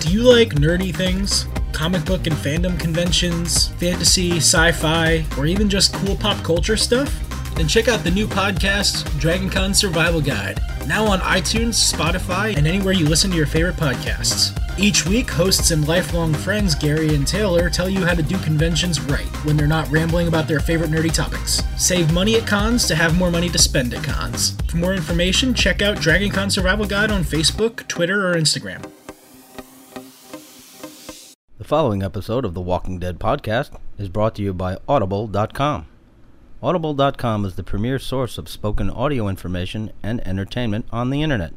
Do you like nerdy things? Comic book and fandom conventions, fantasy, sci fi, or even just cool pop culture stuff? Then check out the new podcast, DragonCon Survival Guide, now on iTunes, Spotify, and anywhere you listen to your favorite podcasts. Each week, hosts and lifelong friends Gary and Taylor tell you how to do conventions right when they're not rambling about their favorite nerdy topics. Save money at cons to have more money to spend at cons. For more information, check out DragonCon Survival Guide on Facebook, Twitter, or Instagram. Following episode of the Walking Dead podcast is brought to you by Audible.com. Audible.com is the premier source of spoken audio information and entertainment on the internet.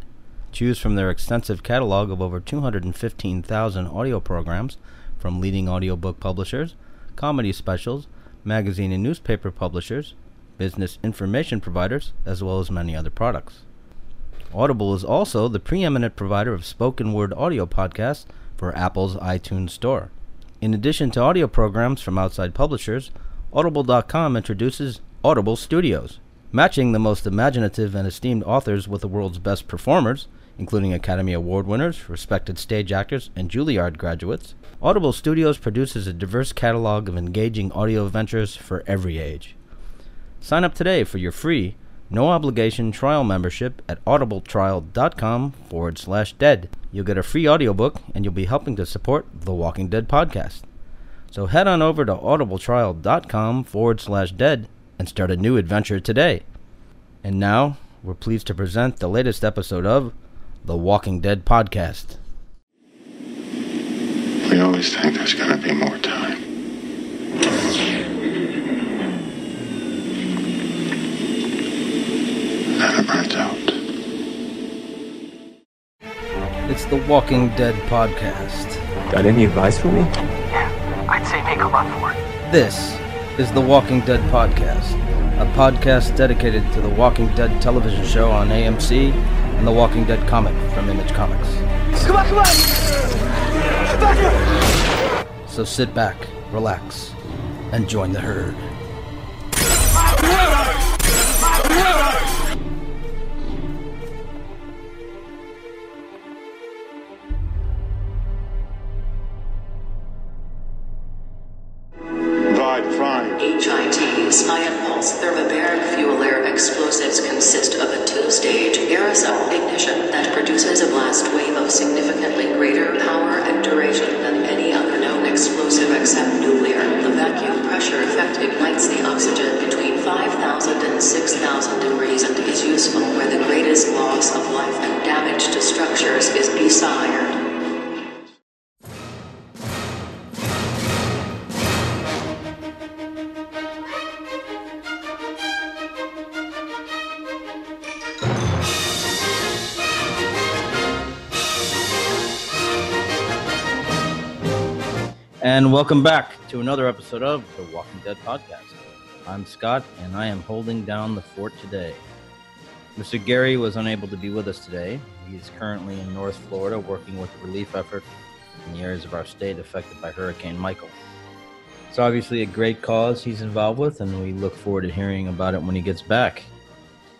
Choose from their extensive catalog of over 215,000 audio programs from leading audiobook publishers, comedy specials, magazine and newspaper publishers, business information providers, as well as many other products. Audible is also the preeminent provider of spoken word audio podcasts for Apple's iTunes Store. In addition to audio programs from outside publishers, Audible.com introduces Audible Studios, matching the most imaginative and esteemed authors with the world's best performers including Academy Award winners, respected stage actors, and Juilliard graduates. Audible Studios produces a diverse catalog of engaging audio adventures for every age. Sign up today for your free, no obligation trial membership at audibletrial.com forward slash dead. You'll get a free audiobook and you'll be helping to support the Walking Dead podcast. So head on over to audibletrial.com forward slash dead and start a new adventure today. And now, we're pleased to present the latest episode of the Walking Dead podcast. We always think there's going to be more time. Then it out. It's the Walking Dead podcast. Got any advice for me? Yeah, I'd say make a run for it. This is the Walking Dead podcast, a podcast dedicated to the Walking Dead television show on AMC and the Walking Dead comic from Image Comics. Come on, come on! Come back here! So sit back, relax, and join the herd. Welcome back to another episode of the Walking Dead podcast. I'm Scott, and I am holding down the fort today. Mr. Gary was unable to be with us today. He is currently in North Florida working with the relief effort in the areas of our state affected by Hurricane Michael. It's obviously a great cause he's involved with, and we look forward to hearing about it when he gets back.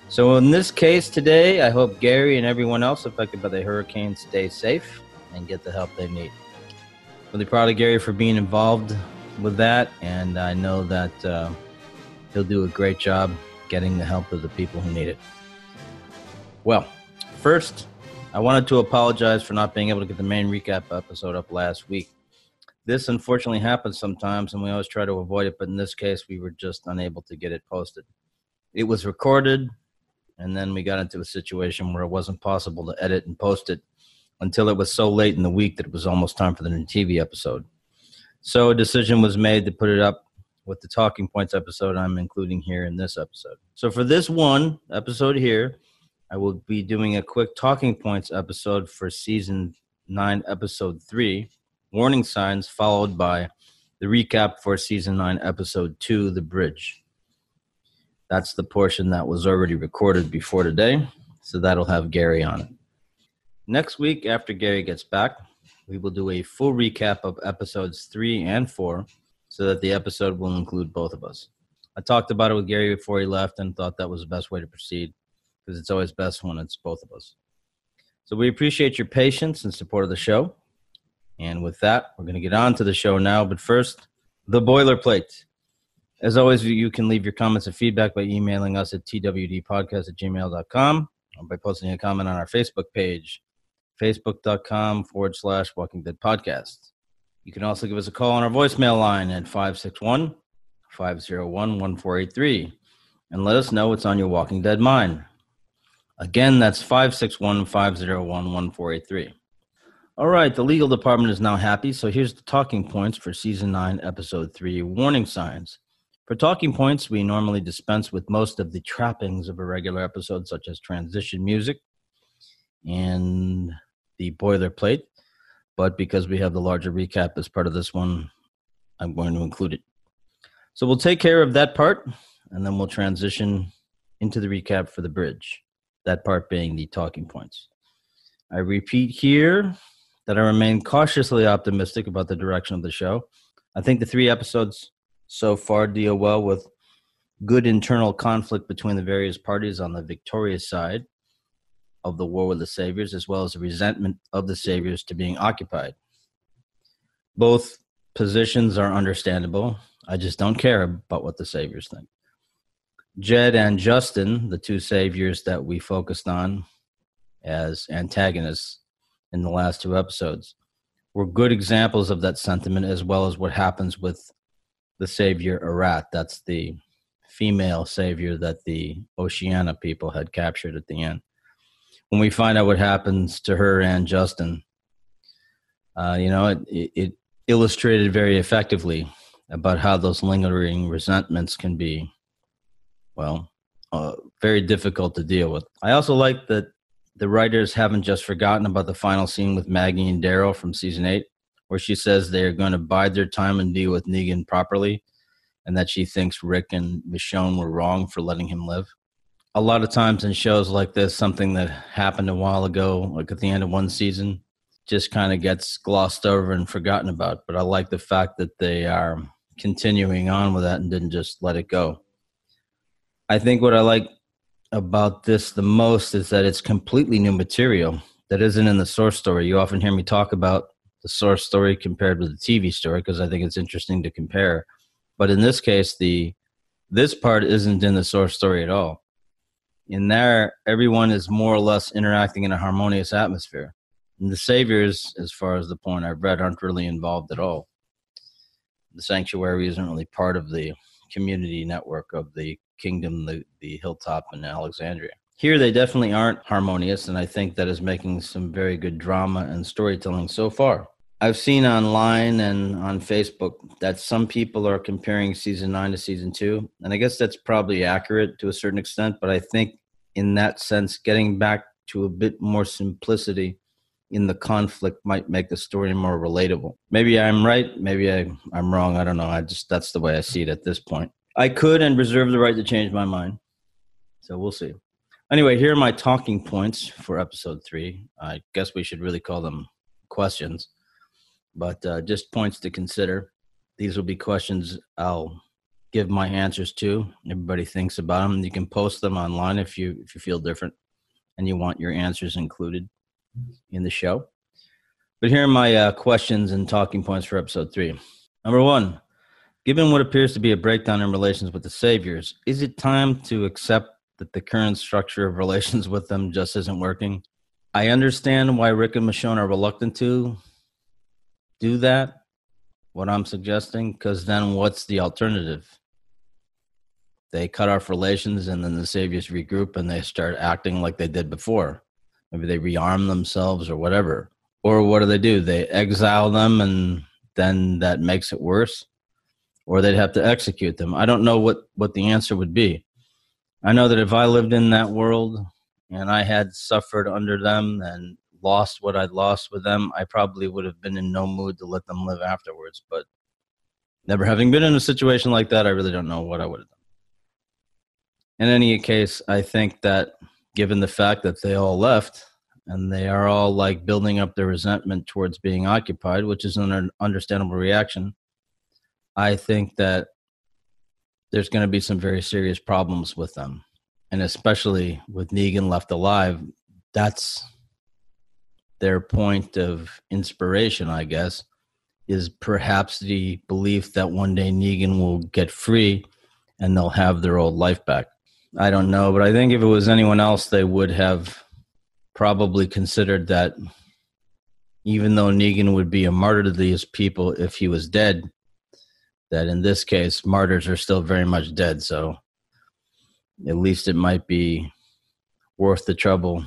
So, in this case today, I hope Gary and everyone else affected by the hurricane stay safe and get the help they need really proud of Gary for being involved with that, and I know that uh, he'll do a great job getting the help of the people who need it. Well, first, I wanted to apologize for not being able to get the main recap episode up last week. This unfortunately happens sometimes, and we always try to avoid it, but in this case, we were just unable to get it posted. It was recorded, and then we got into a situation where it wasn't possible to edit and post it until it was so late in the week that it was almost time for the new TV episode. So a decision was made to put it up with the talking points episode I'm including here in this episode. So for this one episode here, I will be doing a quick talking points episode for season 9 episode 3, warning signs followed by the recap for season 9 episode 2, the bridge. That's the portion that was already recorded before today, so that'll have Gary on it. Next week, after Gary gets back, we will do a full recap of episodes three and four so that the episode will include both of us. I talked about it with Gary before he left and thought that was the best way to proceed because it's always best when it's both of us. So we appreciate your patience and support of the show. And with that, we're going to get on to the show now. But first, the boilerplate. As always, you can leave your comments and feedback by emailing us at twdpodcast at gmail.com or by posting a comment on our Facebook page, facebook.com forward slash Walking Dead Podcast. You can also give us a call on our voicemail line at 561 501 1483 and let us know what's on your Walking Dead mind. Again, that's 561 501 1483. All right, the legal department is now happy, so here's the talking points for season 9, episode 3 Warning Signs. For talking points, we normally dispense with most of the trappings of a regular episode, such as transition music and the boilerplate. But because we have the larger recap as part of this one, I'm going to include it. So we'll take care of that part, and then we'll transition into the recap for the bridge, that part being the talking points. I repeat here that I remain cautiously optimistic about the direction of the show. I think the three episodes so far deal well with good internal conflict between the various parties on the victorious side of the war with the saviors, as well as the resentment of the saviors to being occupied. Both positions are understandable. I just don't care about what the saviors think. Jed and Justin, the two saviors that we focused on as antagonists in the last two episodes, were good examples of that sentiment, as well as what happens with the savior Arat. That's the female savior that the Oceania people had captured at the end. When we find out what happens to her and Justin, uh, you know, it, it illustrated very effectively about how those lingering resentments can be, well, uh, very difficult to deal with. I also like that the writers haven't just forgotten about the final scene with Maggie and Daryl from season eight where she says they are going to bide their time and deal with Negan properly, and that she thinks Rick and Michonne were wrong for letting him live. A lot of times in shows like this, something that happened a while ago, like at the end of one season, just kind of gets glossed over and forgotten about. But I like the fact that they are continuing on with that and didn't just let it go. I think what I like about this the most is that it's completely new material that isn't in the source story. You often hear me talk about the source story compared with the TV story because I think it's interesting to compare. But in this case, the this part isn't in the source story at all. In there, everyone is more or less interacting in a harmonious atmosphere. And the saviors, as far as the point I've read, aren't really involved at all. The sanctuary isn't really part of the community network of the kingdom, the, the hilltop in Alexandria. Here, they definitely aren't harmonious, and I think that is making some very good drama and storytelling so far. I've seen online and on Facebook that some people are comparing season nine to season two. And I guess that's probably accurate to a certain extent. But I think, in that sense, getting back to a bit more simplicity in the conflict might make the story more relatable. Maybe I'm right. Maybe I, I'm wrong. I don't know. I just, that's the way I see it at this point. I could and reserve the right to change my mind. So we'll see. Anyway, here are my talking points for episode three. I guess we should really call them questions but uh, just points to consider. These will be questions I'll give my answers to. Everybody thinks about them. You can post them online if you if you feel different and you want your answers included in the show. But here are my uh, questions and talking points for episode three. Number one, given what appears to be a breakdown in relations with the Saviors, is it time to accept that the current structure of relations with them just isn't working? I understand why Rick and Michonne are reluctant to, do that, what I'm suggesting, because then what's the alternative? They cut off relations and then the saviors regroup and they start acting like they did before. Maybe they rearm themselves or whatever. Or what do they do? They exile them and then that makes it worse. Or they'd have to execute them. I don't know what, what the answer would be. I know that if I lived in that world and I had suffered under them and lost what I'd lost with them, I probably would have been in no mood to let them live afterwards. But never having been in a situation like that, I really don't know what I would have done. In any case, I think that given the fact that they all left and they are all like building up their resentment towards being occupied, which is an understandable reaction, I think that there's going to be some very serious problems with them. And especially with Negan left alive, that's their point of inspiration, I guess, is perhaps the belief that one day Negan will get free and they'll have their old life back. I don't know, but I think if it was anyone else, they would have probably considered that even though Negan would be a martyr to these people if he was dead, that in this case, martyrs are still very much dead. So at least it might be worth the trouble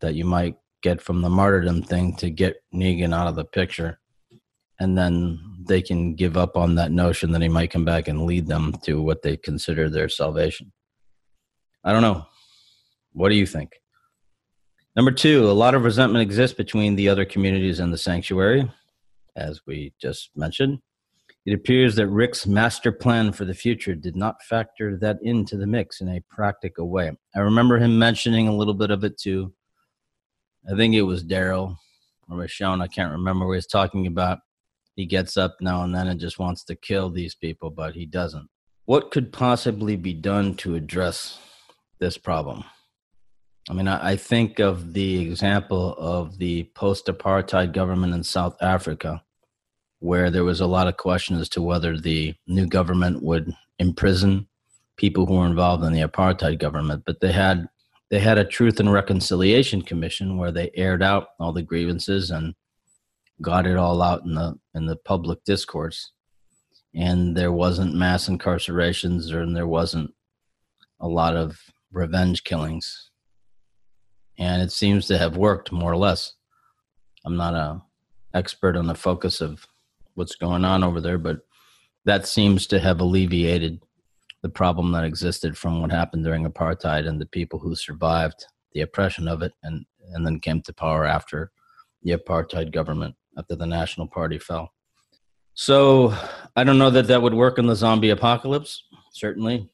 that you might get from the martyrdom thing to get Negan out of the picture. And then they can give up on that notion that he might come back and lead them to what they consider their salvation. I don't know. What do you think? Number two, a lot of resentment exists between the other communities and the sanctuary, as we just mentioned. It appears that Rick's master plan for the future did not factor that into the mix in a practical way. I remember him mentioning a little bit of it too. I think it was Daryl or Michonne, I can't remember, where he's talking about he gets up now and then and just wants to kill these people, but he doesn't. What could possibly be done to address this problem? I mean, I, I think of the example of the post apartheid government in South Africa, where there was a lot of question as to whether the new government would imprison people who were involved in the apartheid government. But they had they had a truth and reconciliation commission where they aired out all the grievances and got it all out in the in the public discourse. And there wasn't mass incarcerations or and there wasn't a lot of revenge killings. And it seems to have worked more or less. I'm not a expert on the focus of what's going on over there but that seems to have alleviated the problem that existed from what happened during apartheid and the people who survived the oppression of it and and then came to power after the apartheid government after the national party fell. So i don't know that that would work in the zombie apocalypse certainly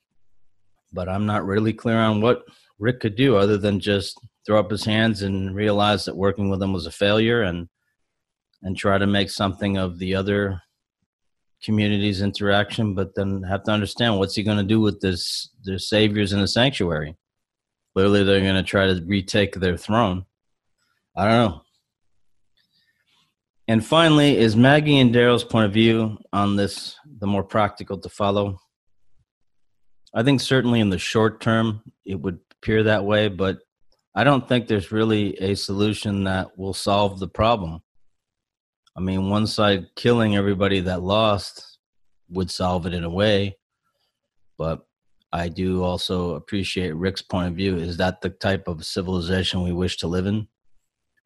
but i'm not really clear on what rick could do other than just throw up his hands and realize that working with them was a failure and and try to make something of the other community's interaction, but then have to understand what's he going to do with this their saviors in the sanctuary. Clearly, they're going to try to retake their throne. I don't know. And finally, is Maggie and Daryl's point of view on this the more practical to follow? I think certainly in the short term it would appear that way, but I don't think there's really a solution that will solve the problem. I mean, one side killing everybody that lost would solve it in a way, but I do also appreciate Rick's point of view. Is that the type of civilization we wish to live in,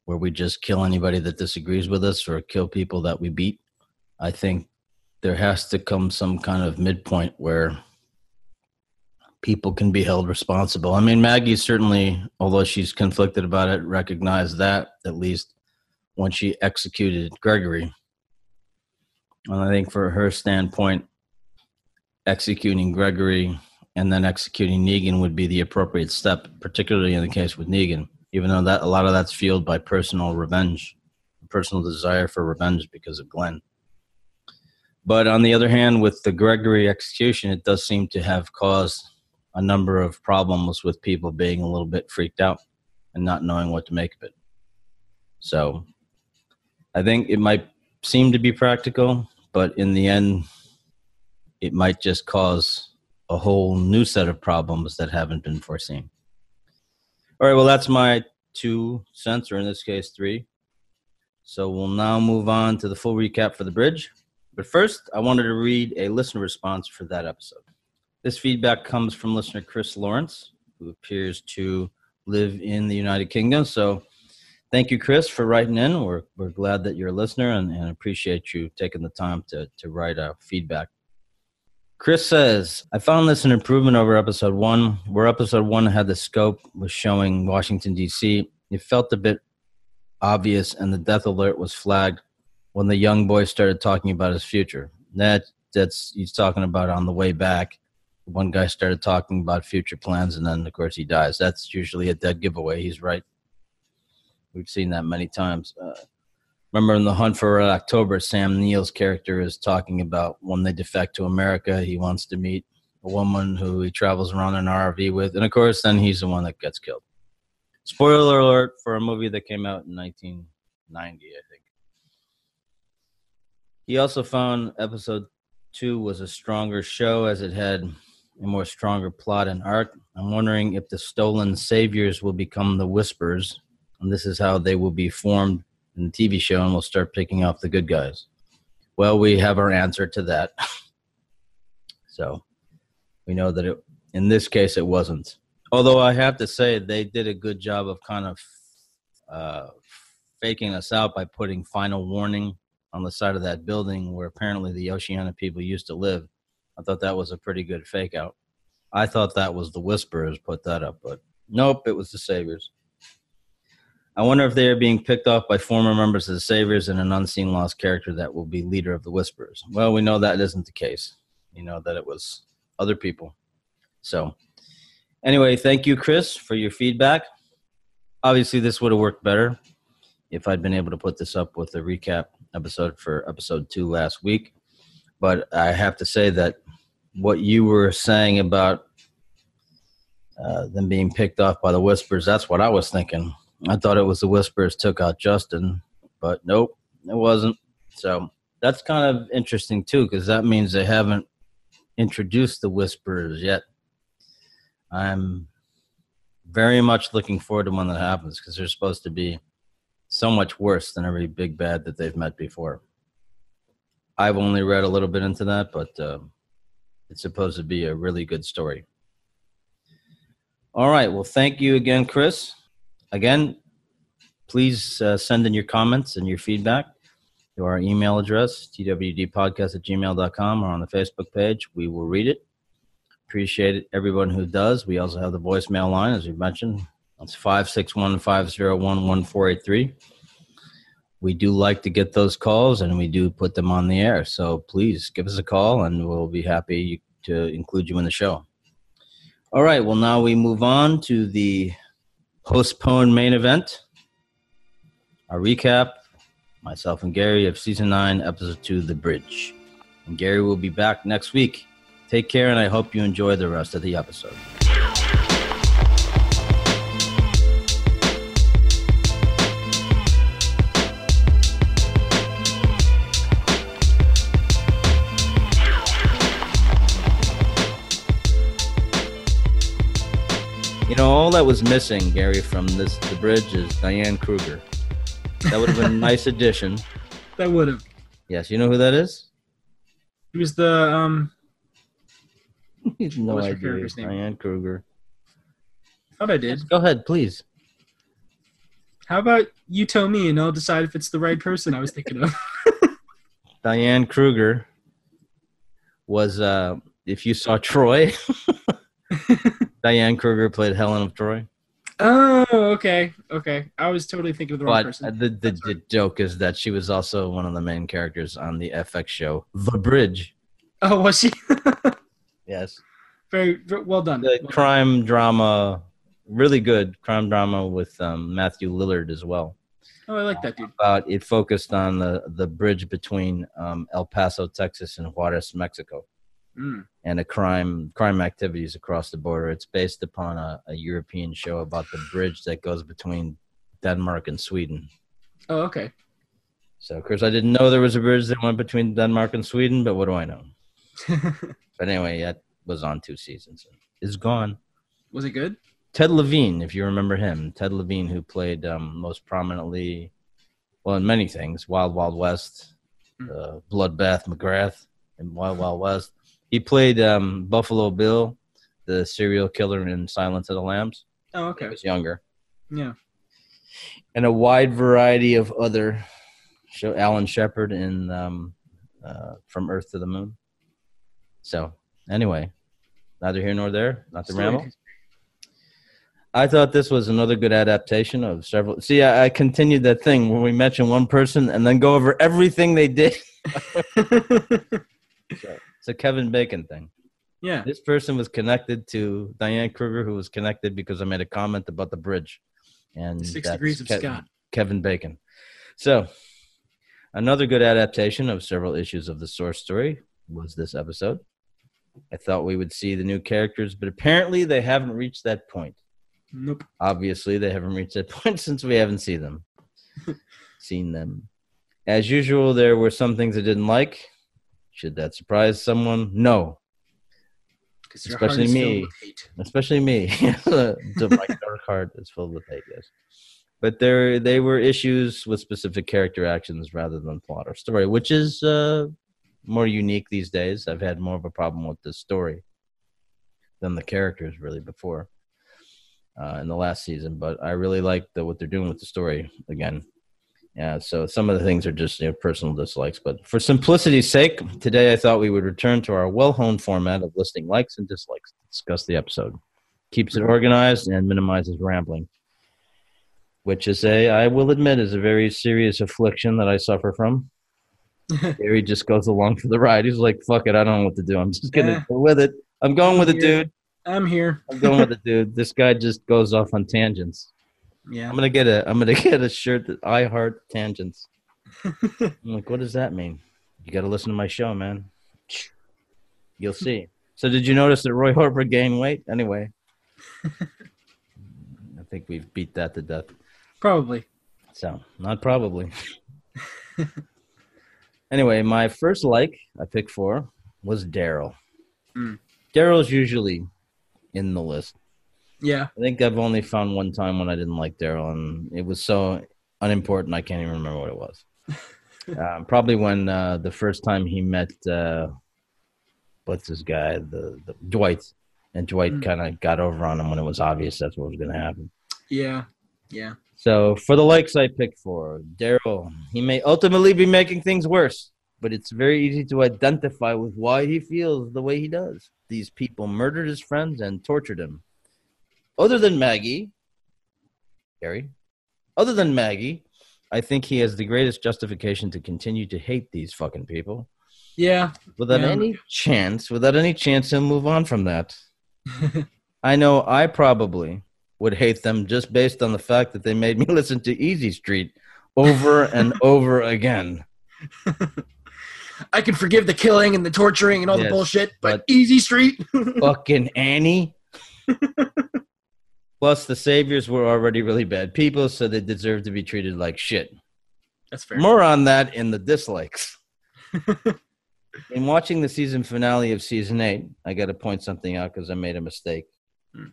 where we just kill anybody that disagrees with us or kill people that we beat? I think there has to come some kind of midpoint where people can be held responsible. I mean, Maggie certainly, although she's conflicted about it, recognized that at least when she executed Gregory. And I think for her standpoint, executing Gregory and then executing Negan would be the appropriate step, particularly in the case with Negan, even though that a lot of that's fueled by personal revenge, personal desire for revenge because of Glenn. But on the other hand, with the Gregory execution, it does seem to have caused a number of problems with people being a little bit freaked out and not knowing what to make of it. So I think it might seem to be practical, but in the end, it might just cause a whole new set of problems that haven't been foreseen. All right, well, that's my two cents, or in this case, three. So we'll now move on to the full recap for the bridge. But first, I wanted to read a listener response for that episode. This feedback comes from listener Chris Lawrence, who appears to live in the United Kingdom. So thank you, Chris, for writing in. We're, we're glad that you're a listener and, and appreciate you taking the time to, to write a feedback. Chris says, I found this an improvement over episode one, where episode one had the scope was showing Washington, D.C. It felt a bit obvious, and the death alert was flagged when the young boy started talking about his future. That that's he's talking about on the way back. One guy started talking about future plans, and then of course he dies. That's usually a dead giveaway. He's right. We've seen that many times. Uh, remember in the Hunt for Red October, Sam Neill's character is talking about when they defect to America, he wants to meet a woman who he travels around in an RV with, and of course, then he's the one that gets killed. Spoiler alert for a movie that came out in 1990, I think. He also found episode two was a stronger show as it had a more stronger plot and arc. I'm wondering if the stolen saviors will become the whispers, and this is how they will be formed in the TV show, and we'll start picking off the good guys. Well, we have our answer to that. so we know that it, in this case, it wasn't. Although I have to say, they did a good job of kind of uh, faking us out by putting final warning on the side of that building where apparently the Oceana people used to live. I thought that was a pretty good fake out. I thought that was the Whisperers put that up, but nope, it was the Saviors. I wonder if they are being picked off by former members of the Saviors and an unseen lost character that will be leader of the Whisperers. Well, we know that isn't the case. You know that it was other people. So, anyway, thank you, Chris, for your feedback. Obviously, this would have worked better if I'd been able to put this up with a recap episode for episode two last week. But I have to say that what you were saying about uh, them being picked off by the Whispers, that's what I was thinking. I thought it was the Whispers took out Justin, but nope, it wasn't. So that's kind of interesting too, because that means they haven't introduced the Whisperers yet. I'm very much looking forward to when that happens because they're supposed to be so much worse than every big bad that they've met before. I've only read a little bit into that, but uh, it's supposed to be a really good story. All right. Well, thank you again, Chris. Again, please uh, send in your comments and your feedback to our email address, twdpodcast at gmail.com, or on the Facebook page. We will read it. Appreciate it, everyone who does. We also have the voicemail line, as we mentioned. It's 561 501 1483. We do like to get those calls and we do put them on the air. So please give us a call and we'll be happy to include you in the show. All right. Well, now we move on to the postponed main event. Our recap myself and Gary of season nine, episode two, The Bridge. And Gary will be back next week. Take care, and I hope you enjoy the rest of the episode. That was missing, Gary, from this the bridge is Diane Kruger. That would have been a nice addition. That would have. Yes, you know who that is? He was the um. He's no idea. character's name? Diane Kruger. Thought I did. Go ahead, please. How about you tell me, and I'll decide if it's the right person I was thinking of. Diane Kruger was uh if you saw Troy, Diane Kruger played Helen of Troy. oh, okay, okay. I was totally thinking of the wrong But person. the, the, the joke is that she was also one of the main characters on the FX show The Bridge. oh, was she? Yes. very, very well done. The Well done. crime drama, really good crime drama with um, Matthew Lillard as well. Oh, I like that dude. About it focused on the, the bridge between um, El Paso, Texas and Juarez, Mexico. Mm. and a crime crime activities across the border. It's based upon a, a European show about the bridge that goes between Denmark and Sweden. Oh, okay. So, of course, I didn't know there was a bridge that went between Denmark and Sweden, but what do I know? But anyway, that was on two seasons. It's gone. was it good? Ted Levine, if you remember him, Ted Levine, who played um, most prominently, well, in many things, Wild Wild West, Hmm. uh, Bloodbath McGrath, and Wild Wild West. He played um, Buffalo Bill, the serial killer in Silence of the Lambs. Oh, He okay. was younger, Yeah. and a wide variety of other show. Alan Shepard in um, uh, From Earth to the Moon. So, anyway, neither here nor there. Not the ramble. I thought this was another good adaptation of several. See, I, I continued that thing where we mention one person and then go over everything they did. It's a Kevin Bacon thing. yeah. This person was connected to Diane Kruger, who was connected because I made a comment about the bridge. And Six degrees of Ke- Scott. Kevin Bacon. So, another good adaptation of several issues of the source story was this episode. I thought we would see the new characters, but apparently they haven't reached that point Nope. obviously they haven't reached that point since we haven't seen them seen them. As usual, there were some things I didn't like. Should that surprise someone? No. Especially me. especially me. so my dark heart is filled with hate. Yes, but there they were issues with specific character actions rather than plot or story, which is uh, more unique these days. I've had more of a problem with the story than the characters really before uh, in the last season, but I really like the, what they're doing with the story again. Yeah, so some of the things are just you know, personal dislikes, but for simplicity's sake, today I thought we would return to our well-honed format of listing likes and dislikes to discuss the episode. Keeps it organized and minimizes rambling, which is a, I will admit, is a very serious affliction that I suffer from. Gary just goes along for the ride. He's like, "Fuck it, I don't know what to do. I'm just gonna Yeah. go with it. I'm going with it, dude. I'm here. I'm going with it, dude. This guy just goes off on tangents." Yeah. I'm gonna get a I'm gonna get a shirt that I heart tangents. I'm like, what does that mean? You gotta listen to my show, man. You'll see. So did you notice that Roy Harper gained weight? Anyway. I think we've beat that to death. Probably. So not probably. anyway, my first like I picked for was Daryl. Mm. Daryl's usually in the list. Yeah. I think I've only found one time when I didn't like Daryl, and it was so unimportant I can't even remember what it was. um, probably when uh, the first time he met uh, what's this guy, the, the Dwight, and Dwight Mm. kind of got over on him when it was obvious that's what was going to happen. Yeah. Yeah. So for the likes I picked for Daryl, he may ultimately be making things worse, but it's very easy to identify with why he feels the way he does. These people murdered his friends and tortured him. Other than Maggie, Gary, other than Maggie, I think he has the greatest justification to continue to hate these fucking people. Yeah. Without Yeah. any chance, without any chance, he'll move on from that. I know I probably would hate them just based on the fact that they made me listen to Easy Street over and over again. I can forgive the killing and the torturing and all Yes, the bullshit, but, but- Easy Street. Fucking Annie. Plus, the saviors were already really bad people, so they deserve to be treated like shit. That's fair. More on that in the dislikes. in watching the season finale of season eight, I got to point something out because I made a mistake. Hmm.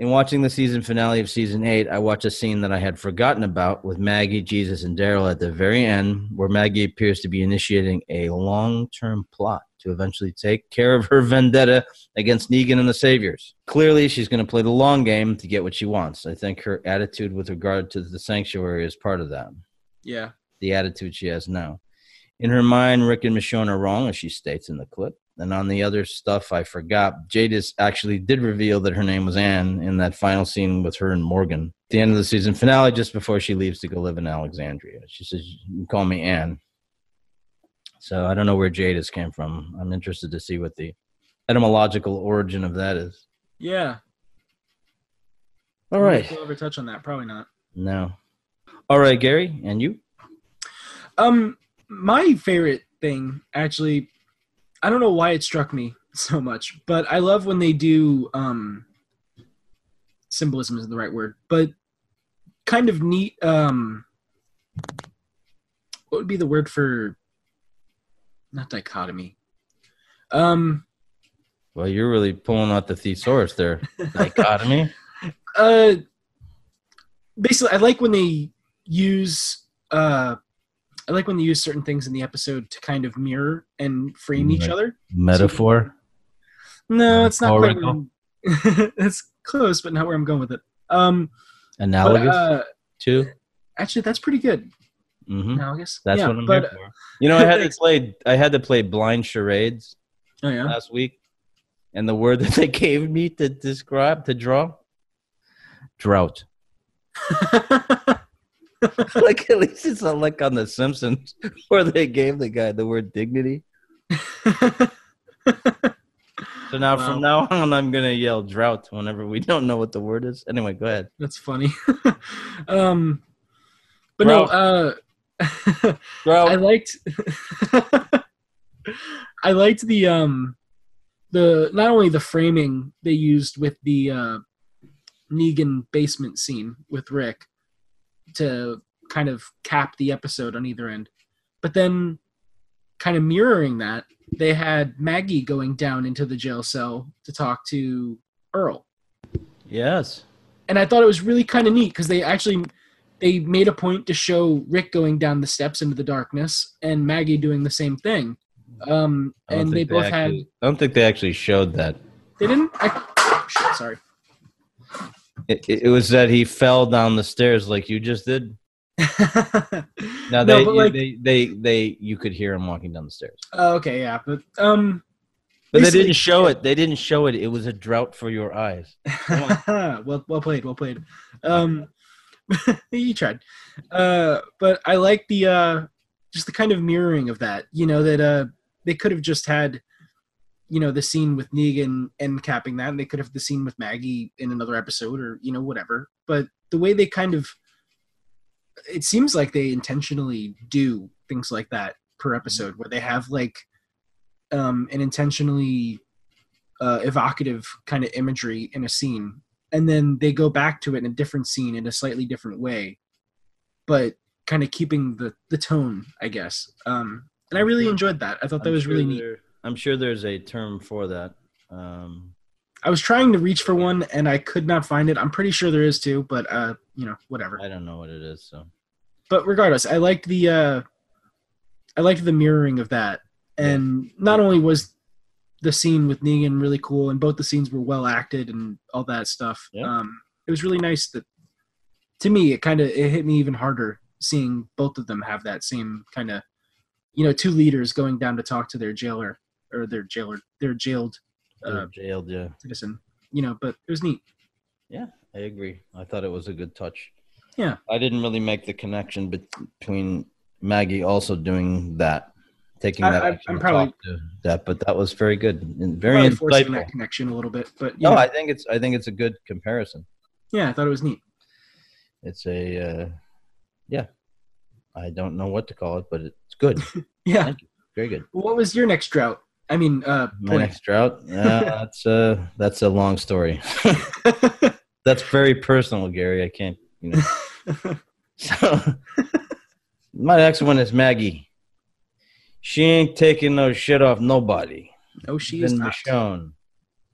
In watching the season finale of season eight, I watched a scene that I had forgotten about with Maggie, Jesus, and Daryl at the very end, where Maggie appears to be initiating a long term plot to eventually take care of her vendetta against Negan and the Saviors. Clearly, she's going to play the long game to get what she wants. I think her attitude with regard to the sanctuary is part of that yeah. the attitude she has now. In her mind, Rick and Michonne are wrong, as she states in the clip. And on the other stuff I forgot, Jadis actually did reveal that her name was Anne in that final scene with her and Morgan. At the end of the season finale, just before she leaves to go live in Alexandria. She says, You can call me Anne. So I don't know where Jadis came from. I'm interested to see what the etymological origin of that is. Yeah. All right. We'll ever touch on that? Probably not. No. All right, Gary, and you? Um, my favorite thing actually, I don't know why it struck me so much, but I love when they do um symbolism is the right word, but kind of neat. Um, what would be the word for not dichotomy? Um, Well, you're really pulling out the thesaurus there. Dichotomy. uh, basically, I like when they use uh. I like when they use certain things in the episode to kind of mirror and frame each other. Metaphor. No, it's not quite. It's close, but not where I'm going with it. Um, but, Analogous uh, too. actually, that's pretty good. Hmm Analogous. That's yeah, what I'm but, here for. You know, I had to play. I had to play blind charades Oh yeah. last week, and the word that they gave me to describe to draw, drought. like at least it's not like on The Simpsons where they gave the guy the word dignity. So now Wow. from now on, I'm gonna yell drought whenever we don't know what the word is. Anyway, go ahead. that's funny. um, but no, uh, Drought. I liked. I liked the um, the not only the framing they used with the uh, Negan basement scene with Rick to kind of cap the episode on either end. But then, kind of mirroring that, they had Maggie going down into the jail cell to talk to Earl, Yes. and I thought it was really kind of neat because they actually they made a point to show Rick going down the steps into the darkness and Maggie doing the same thing. Um, and they think both actually, had I don't think they actually showed that. they didn't. I, oh, shit, sorry. It, it, it was that he fell down the stairs like you just did. Now No, they, but, like- they they they you could hear him walking down the stairs, Oh, okay, yeah, but um, but they didn't show it. They didn't show it. It was a drought for your eyes. well, well played, well played. Um, you tried, uh, but I like the uh, just the kind of mirroring of that. You know that uh, they could have just had, you know, the scene with Negan and capping that, and they could have the scene with Maggie in another episode, or you know, whatever. But the way they kind of, it seems like they intentionally do things like that per episode, where they have like, um, an intentionally uh, evocative kind of imagery in a scene and then they go back to it in a different scene in a slightly different way but kind of keeping the the tone i guess. Um and i really enjoyed that. I thought that I'm was sure really neat. there- I'm sure there's a term for that. Um, i was trying to reach for one and i could not find it. I'm pretty sure there is too but uh you know whatever. I don't know what it is. So. But regardless i liked the uh i liked the mirroring of that. And not only was the scene with negan really cool and both the scenes were well acted and all that stuff Yeah. um it was really nice that to me it kind of it hit me even harder seeing both of them have that same kind of you know two leaders going down to talk to their jailer or their jailer their jailed uh, they're jailed. Yeah, citizen you know but it was neat Yeah, I agree. I thought it was a good touch. Yeah. I didn't really make the connection between Maggie also doing that, taking that I, I'm to probably- to that, but that was very good and very Probably forcing that connection a little bit but No, know, I think it's I think it's a good comparison. yeah i thought it was neat It's a uh, yeah. I don't know what to call it, but it's good. yeah Thank you. Very good. what was your next drought i mean uh My point. next drought. Yeah, that's uh that's a long story. that's very personal, Gary. I can't, you know. So, my next one is Maggie. She ain't taking no shit off nobody. no she is not shown.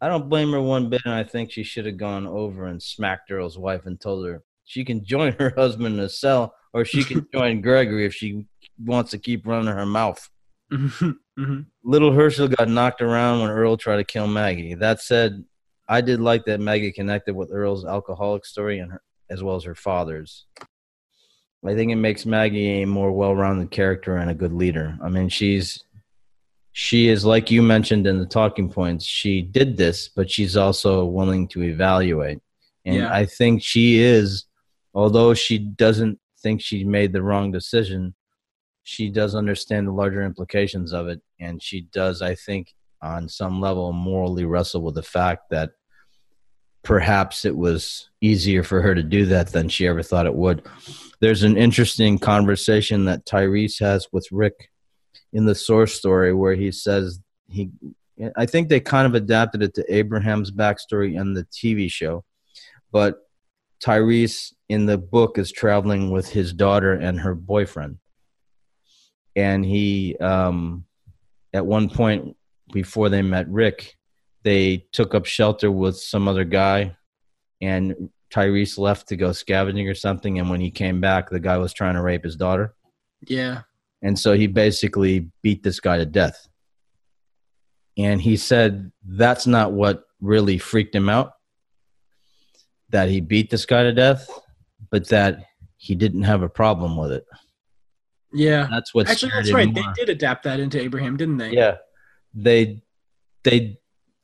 I don't blame her one bit, and I think she should have gone over and smacked Earl's wife and told her she can join her husband in a cell, or she can join Gregory if she wants to keep running her mouth. Mhm, mhm. Little Hershel got knocked around when Earl tried to kill Maggie. That said, I did like that Maggie connected with Earl's alcoholic story and her, as well as her father's. I think it makes Maggie a more well-rounded character and a good leader. I mean, she's she is like you mentioned in the talking points. She did this, but she's also willing to evaluate. And Yeah. I think she is, although she doesn't think she made the wrong decision, she does understand the larger implications of it and she does i think on some level morally wrestle with the fact that perhaps it was easier for her to do that than she ever thought it would. There's an interesting conversation that tyrese has with rick in the source story where he says he i think they kind of adapted it to abraham's backstory in the tv show but tyrese in the book is traveling with his daughter and her boyfriend. And he um at one point before they met rick they took up shelter with some other guy and tyrese left to go scavenging or something and when he came back the guy was trying to rape his daughter. Yeah. And so he basically beat this guy to death. And he said that's not what really freaked him out that he beat this guy to death but that he didn't have a problem with it. Yeah. That's what actually that's right. they did adapt that into abraham didn't they? Yeah, they they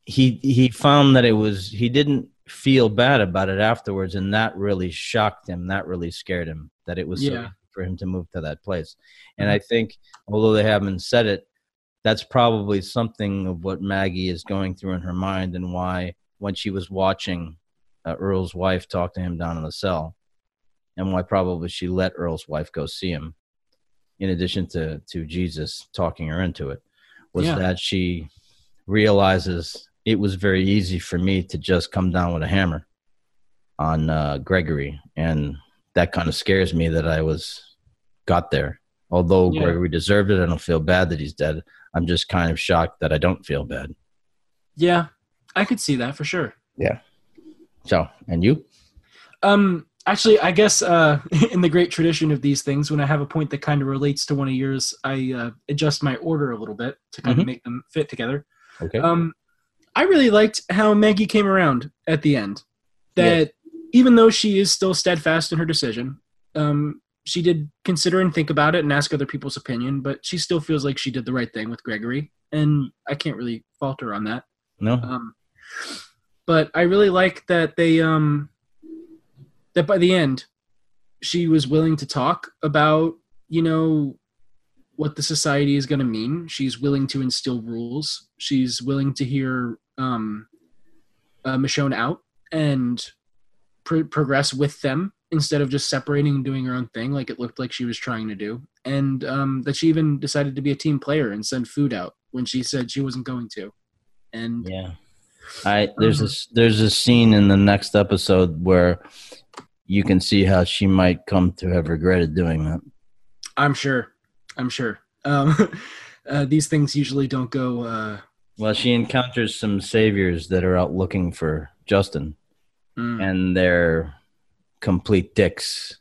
he he found that it was he didn't feel bad about it afterwards, and that really shocked him. That really scared him that it was Yeah. easy for him to move to that place. And I think, although they haven't said it, that's probably something of what Maggie is going through in her mind, and why when she was watching uh, Earl's wife talk to him down in the cell, and why probably she let Earl's wife go see him, in addition to to Jesus talking her into it, was Yeah. that she realizes it was very easy for me to just come down with a hammer on uh, Gregory, and that kind of scares me that I was got there. Although Yeah. Gregory deserved it, I don't feel bad that he's dead. I'm just kind of shocked that I don't feel bad. Yeah, I could see that for sure. Yeah. So, and you? Um, actually, I guess uh, in the great tradition of these things, when I have a point that kind of relates to one of yours, I uh, adjust my order a little bit to kind Mhm. of make them fit together. Okay. Um, I really liked how Maggie came around at the end. That even though she is still steadfast in her decision, um, she did consider and think about it and ask other people's opinion, but she still feels like she did the right thing with Gregory, and I can't really fault her on that. no? Um, but I really like that they um, that by the end, she was willing to talk about you know what the society is going to mean. She's willing to instill rules. She's willing to hear um, uh, Michonne out and pro- progress with them instead of just separating and doing her own thing like it looked like she was trying to do. And um, that she even decided to be a team player and send food out when she said she wasn't going to. And Yeah. I there's this there's a scene in the next episode where you can see how she might come to have regretted doing that. I'm sure. I'm sure. Um, uh, these things usually don't go. Uh, Well, she encounters some saviors that are out looking for Justin, mm, and they're complete dicks.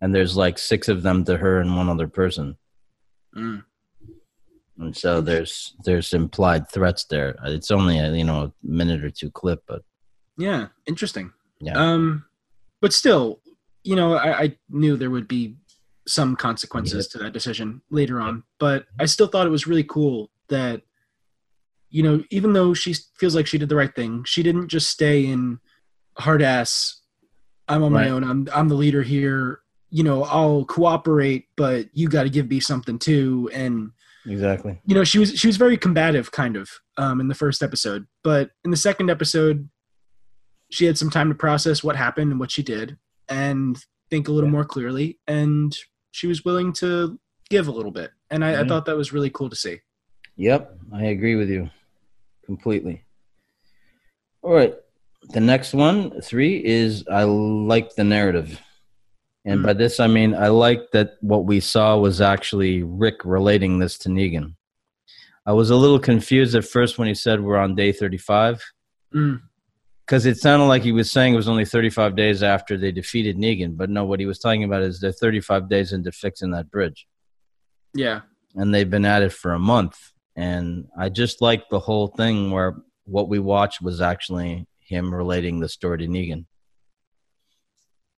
And there's like six of them to her and one other person, mm. and so there's there's implied threats there. It's only a you know a minute or two clip, but Yeah, interesting. Yeah. Um, but still, you know, I, I knew there would be some consequences to that decision later on, but I still thought it was really cool that, you know, even though she feels like she did the right thing, she didn't just stay in hard ass. I'm on my own. I'm I'm the leader here. You know, I'll cooperate, but you got to give me something too. And exactly. you know she was she was very combative kind of um, in the first episode but in the second episode she had some time to process what happened and what she did and think a little more clearly and she was willing to give a little bit and I, I Mhm. thought that was really cool to see Yep, I agree with you completely. All right. The next one, three, is I like the narrative. And by this, I mean, I like that what we saw was actually Rick relating this to Negan. I was a little confused at first when he said we're on day 35 Mm, because it sounded like he was saying it was only 35 days after they defeated Negan. But no, what he was talking about is they're 35 days into fixing that bridge yeah and they've been at it for a month. And I just like the whole thing where what we watched was actually him relating the story to Negan.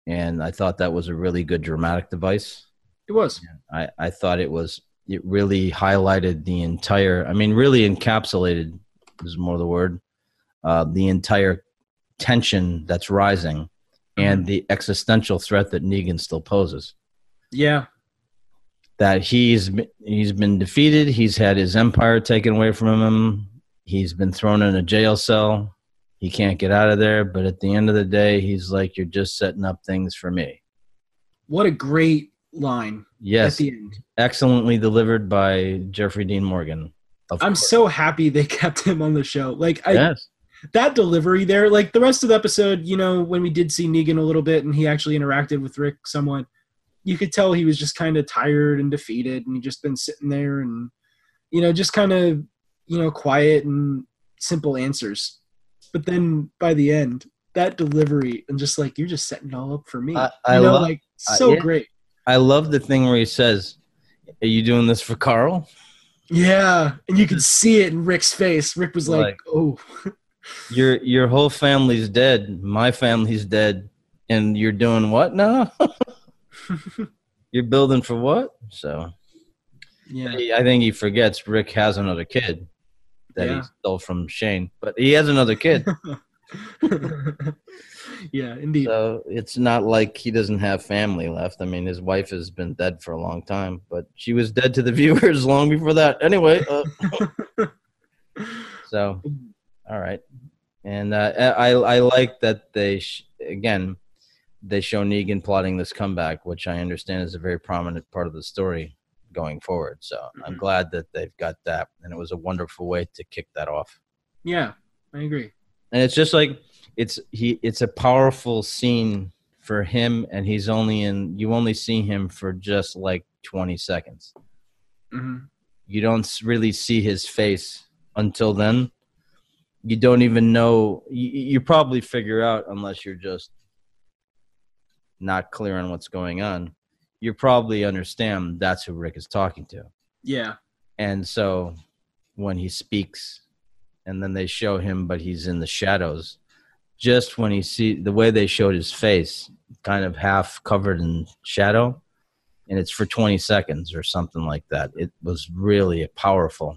And I thought that was a really good dramatic device. it was I, I thought it was, it really highlighted the entire, I mean, really encapsulated is more the word, uh, the entire tension that's rising and mm-hmm. the existential threat that Negan still poses yeah that he's he's been defeated. He's had his empire taken away from him. He's been thrown in a jail cell. He can't get out of there. But at the end of the day, he's like, "You're just setting up things for me." what a great line at Yes, the end excellently delivered by Jeffrey Dean Morgan. I'm course. so happy they kept him on the show like i yes, that delivery there, like the rest of the episode, you know, when we did see Negan a little bit and he actually interacted with Rick somewhat, you could tell he was just kind of tired and defeated and he just been sitting there and, you know, just kind of, you know, quiet and simple answers. But then by the end, that delivery and just like, you're just setting it all up for me. I- I you know, love- like so yeah. great. I love the thing where he says, "Are you doing this for Carl?" Yeah. And you could see it in Rick's face. Rick was like, Like- oh, Your your whole family's dead. My family's dead, and you're doing what now? you're building for what? So yeah. He- I think he forgets Rick has another kid that Yeah. he stole from Shane, but he has another kid, yeah, indeed. so it's not like he doesn't have family left. I mean, his wife has been dead for a long time, but she was dead to the viewers long before that. Anyway, uh, so all right, and uh, I I like that they sh- again they show Negan plotting this comeback, which I understand is a very prominent part of the story going forward. So I'm Mhm. glad that they've got that, and it was a wonderful way to kick that off. yeah, I agree. And it's just like it's he it's a powerful scene for him, and he's only in. You only see him for just like twenty seconds. Mhm. You don't really see his face until then. You don't even know. You, you probably figure out unless you're just not clear on what's going on. You probably understand that's who Rick is talking to. Yeah. And so when he speaks and then they show him but he's in the shadows just when he see the way they showed his face kind of half covered in shadow and it's for 20 seconds or something like that. It was really powerful.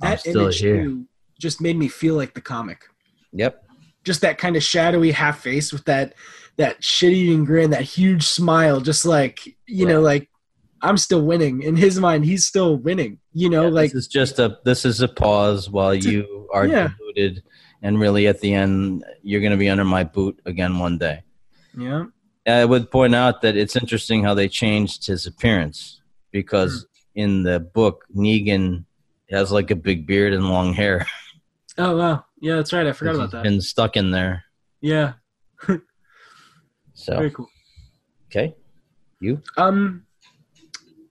I'm That still image here. too just made me feel like the comic. Yep. Just that kind of shadowy half face with that that shit-eating grin, that huge smile, just like you know, like I'm still winning. In his mind, he's still winning. You know, Yeah, like this is just a this is a pause while It's a- you are yeah. deluded and really at the end you're going to be under my boot again one day. yeah, I would point out that it's interesting how they changed his appearance because Hmm. in the book, Negan has like a big beard and long hair. Oh wow, yeah, that's right. I forgot about that. Been stuck in there. Yeah, So very cool. okay, you Um,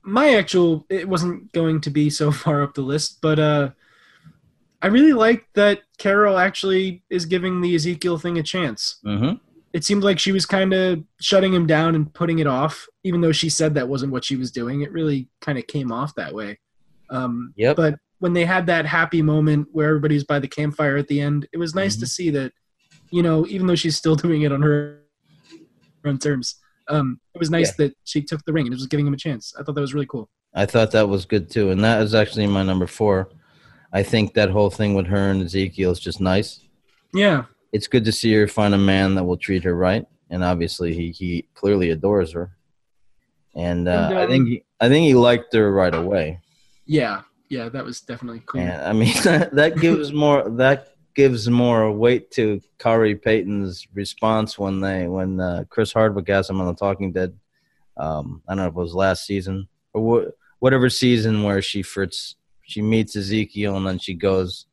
my actual it wasn't going to be so far up the list, but uh, I really like that Carol actually is giving the Ezekiel thing a chance. mm-hmm. It seemed like she was kind of shutting him down and putting it off, even though she said that wasn't what she was doing. It really kind of came off that way. Um, Yep. But when they had that happy moment where everybody's by the campfire at the end, it was nice to see that, you know, even though she's still doing it on her own terms, um, it was nice that she took the ring and was giving him a chance. I thought that was really cool. I thought that was good too, and that is actually my number four. I think that whole thing with her and Ezekiel is just nice. Yeah, It's good to see her find a man that will treat her right, and obviously he he clearly adores her. And, uh, And, I um, think he, I think he liked her right away. yeah, yeah. That was definitely cool. And I mean that gives more that gives more weight to Khary Payton's response when they when uh, Chris Hardwick asked him on the Talking Dead. Um, I don't know if it was last season or wha- whatever season where she first she meets Ezekiel and then she goes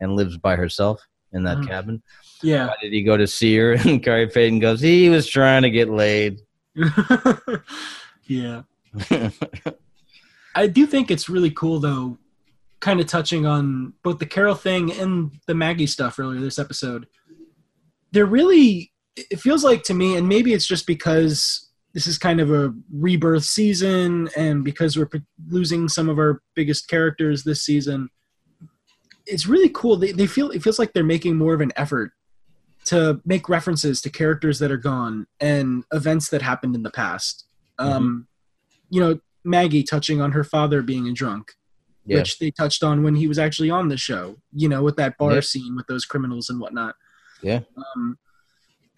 and lives by herself in that Mhm. cabin. Yeah, Why did he go to see her? And Khary Payton goes, he was trying to get laid. yeah. I do think it's really cool though, kind of touching on both the Carol thing and the Maggie stuff earlier this episode. They're really it feels like to me, and maybe it's just because this is kind of a rebirth season and because we're losing some of our biggest characters this season. It's really cool. They, they feel it feels like they're making more of an effort to make references to characters that are gone and events that happened in the past. Um, you know, Maggie touching on her father being a drunk, Yeah. which they touched on when he was actually on the show. You know, with that bar Yeah. scene with those criminals and whatnot. Yeah. Um,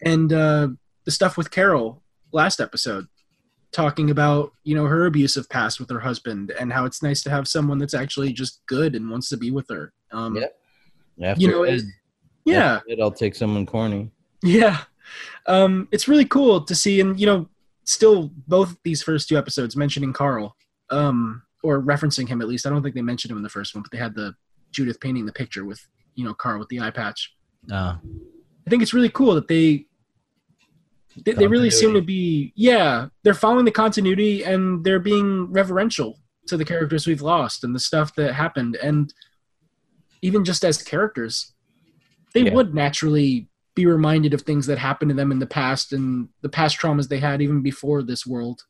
and uh, the stuff with Carol last episode, talking about you know her abusive past with her husband and how it's nice to have someone that's actually just good and wants to be with her. Um, Yeah. After you know, it- yeah. I'll take someone corny. Yeah. Um, it's really cool to see, and you know, still both these first two episodes mentioning Carl, um, or referencing him at least. I don't think they mentioned him in the first one, but they had the Judith painting the picture with you know Carl with the eye patch. Uh, I think it's really cool that they they, they really seem to be yeah they're following the continuity and they're being reverential to the characters we've lost and the stuff that happened and even just as characters they Yeah. would naturally be reminded of things that happened to them in the past and the past traumas they had even before this world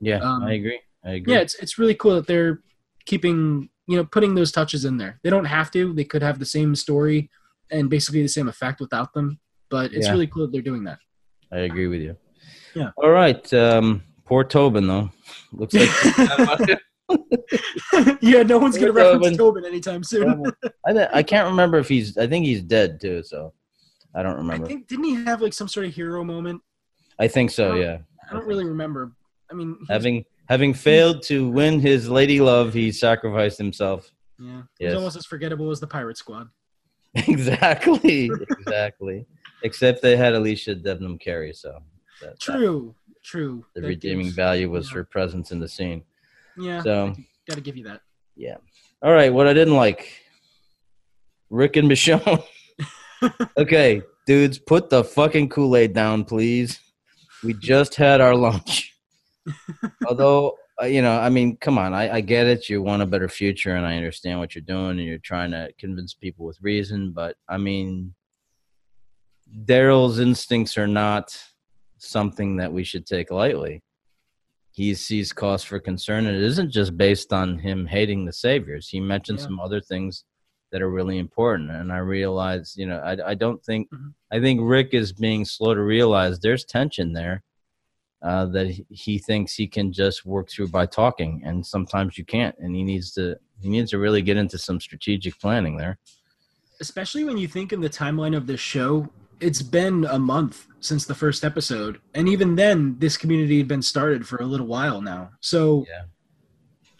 yeah, Um, I agree. I agree. yeah it's it's really cool that they're keeping you know putting those touches in there they don't have to they could have the same story and basically the same effect without them but it's Yeah. really cool that they're doing that I agree with you. Yeah. All right. Um, poor Tobin though. Looks like yeah no one's gonna Poor reference Tobin. tobin anytime soon I, I can't remember if he's. I think he's dead too. So I don't remember. I think, didn't he have like some sort of hero moment I think so. Yeah. i don't really remember i mean Having having failed to win his lady love, he sacrificed himself. yeah he Yes. was almost as forgettable as the pirate squad exactly. exactly. Except they had Alycia Debnam Carey, so that, that- true true the That redeeming gives- value was yeah. her presence in the scene. yeah So gotta give you that yeah. All right. What I didn't like, Rick and Michonne. okay, dudes, put the fucking Kool Aid down, please. We just had our lunch. Although, uh, you know, I mean, come on, I, I get it. You want a better future, and I understand what you're doing, and you're trying to convince people with reason. But I mean, Daryl's instincts are not something that we should take lightly. He sees cause for concern, and it isn't just based on him hating the saviors. He mentioned Yeah. some other things that are really important, and I realize, you know, I, I don't think Mhm. I think Rick is being slow to realize there's tension there uh, that he, he thinks he can just work through by talking, and sometimes you can't, and he needs to he needs to really get into some strategic planning there. especially when you think in the timeline of this show it's been a month since the first episode and even then this community had been started for a little while now so Yeah.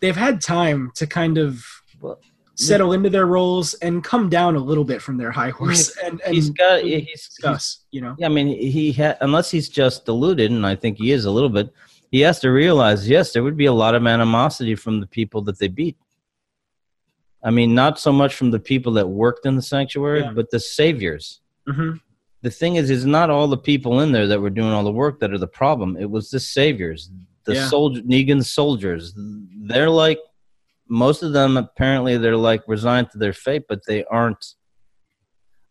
they've had time to kind of Well, settle into their roles and come down a little bit from their high horse and, and he's got he's, he's you know Yeah, I mean, he ha- unless he's just deluded, and I think he is a little bit. He has to realize, yes, there would be a lot of animosity from the people that they beat. I mean, not so much from the people that worked in the sanctuary, Yeah. but the saviors. Mhm. The thing is, is not all the people in there that were doing all the work that are the problem. It was the saviors, the Yeah. soldier, Negan's soldiers. They're like most of them. Apparently, they're like resigned to their fate, but they aren't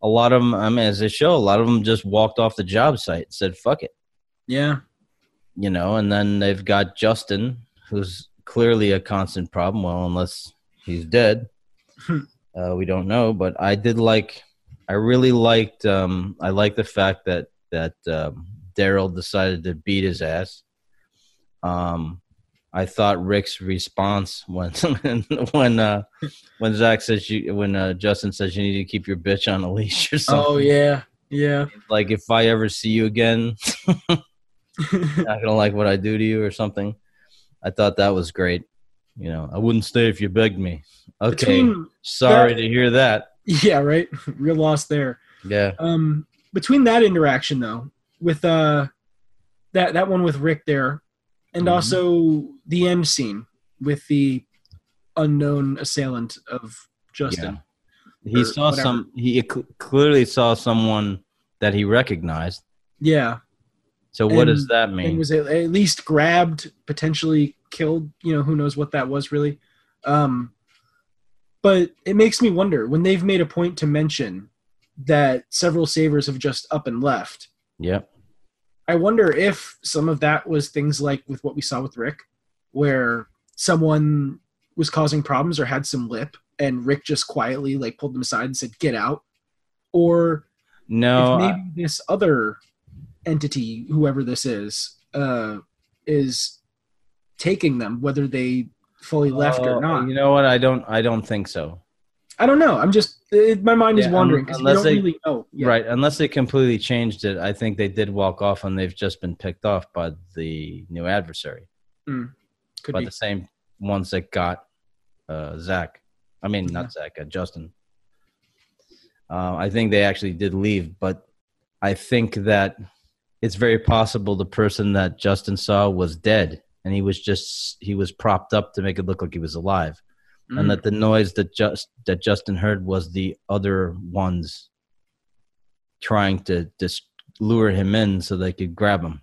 a lot of them, I mean, as they show, a lot of them just walked off the job site and said, fuck it, yeah you know, and then they've got Justin, who's clearly a constant problem. Well, unless he's dead, uh, we don't know. But I did like, I really liked, um, I like the fact that, that, um, Daryl decided to beat his ass. Um, I thought Rick's response when when uh, when Zach says you when uh, Justin says you need to keep your bitch on a leash or something. oh yeah yeah Like if I ever see you again, not gonna like what I do to you or something. I thought that was great. You know, I wouldn't stay if you begged me. Okay, between sorry that- to hear that. yeah right real loss there Yeah, um between that interaction though with uh that that one with rick there and Mhm. also the end scene with the unknown assailant of justin he saw whatever. some. He cl- clearly saw someone that he recognized. yeah, So what does And- that and mean? was at at least grabbed potentially killed you know who knows what that was really um but it makes me wonder when they've made a point to mention that several saviors have just up and left Yep. I wonder if some of that was things like with what we saw with Rick, where someone was causing problems or had some lip, and Rick just quietly like pulled them aside and said, "Get out," or No, if I- maybe this other entity, whoever this is, uh, is taking them, whether they fully left Oh, or not. You know what? I don't. I don't think so. I don't know. I'm just it, my mind is Yeah, wandering un- because you don't they- really know. yet. Right. Unless they completely changed it, I think they did walk off, and they've just been picked off by the new adversary, Could by be. the same ones that got uh, Zach. I mean, Yeah. not Zach, uh, Justin. Uh, I think they actually did leave, but I think that it's very possible the person that Justin saw was dead, and he was just he was propped up to make it look like he was alive. Mm. and that the noise that just that Justin heard was the other ones trying to just lure him in so they could grab him.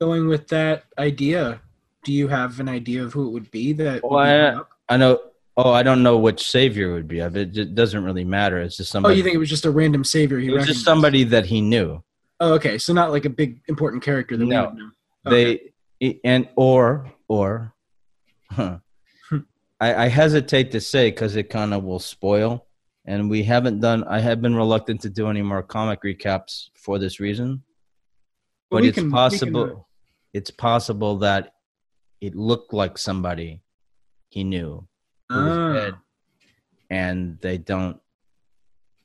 going with that idea, do you have an idea of who it would be that? Well, would be I- I know. Oh, I don't know which savior it would be. It doesn't really matter. It's just somebody. Oh, somebody. you think it was just a random savior? He it was just somebody that he knew. Oh, okay. So not like a big important character that No. we would know. Okay. They and or or. Huh. I, I hesitate to say because it kind of will spoil, and we haven't done. I have been reluctant to do any more comic recaps for this reason. Well, but it's can- possible it's possible that it looked like somebody he knew who was Ah, dead and they don't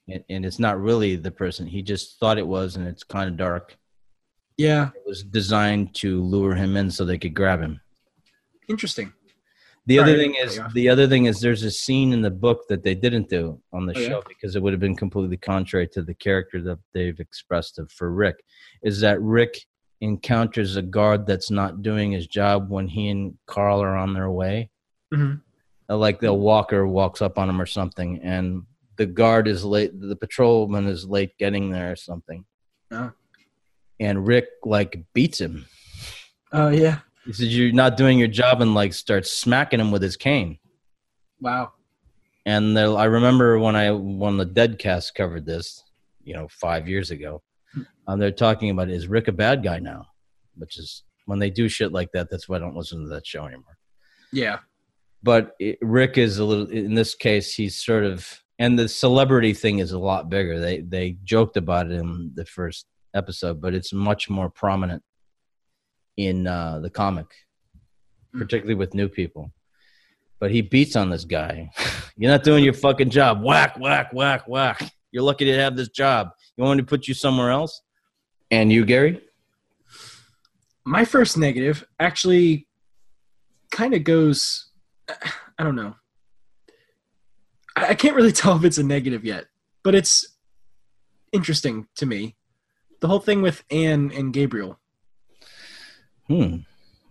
and, and it's not really the person he just thought it was and it's kind of dark yeah, it was designed to lure him in so they could grab him interesting. The other thing is off. the other thing is there's a scene in the book that they didn't do on the Oh, yeah? show because it would have been completely contrary to the character that they've expressed of, for Rick is that Rick encounters a guard that's not doing his job when he and Carl are on their way Mhm. Uh, like the walker walks up on him or something and the guard is late the patrolman is late getting there or something Oh. and Rick like beats him. Oh yeah. He says, "You're not doing your job," and like starts smacking him with his cane. Wow. And I remember when I when the Deadcast covered this, you know, five years ago, um, they're talking about is Rick a bad guy now? Which is when they do shit like that. That's why I don't listen to that show anymore. Yeah. But it, Rick is a little. In this case, he's sort of, and the celebrity thing is a lot bigger. They they joked about it in the first episode, but it's much more prominent in uh, the comic, particularly with new people. But he beats on this guy. You're not doing your fucking job. Whack, whack, whack, whack. You're lucky to have this job. You want me to put you somewhere else? And you, Gary? My first negative actually kind of goes. I don't know. I I can't really tell if it's a negative yet, but it's interesting to me. The whole thing with Anne and Gabriel. Hmm.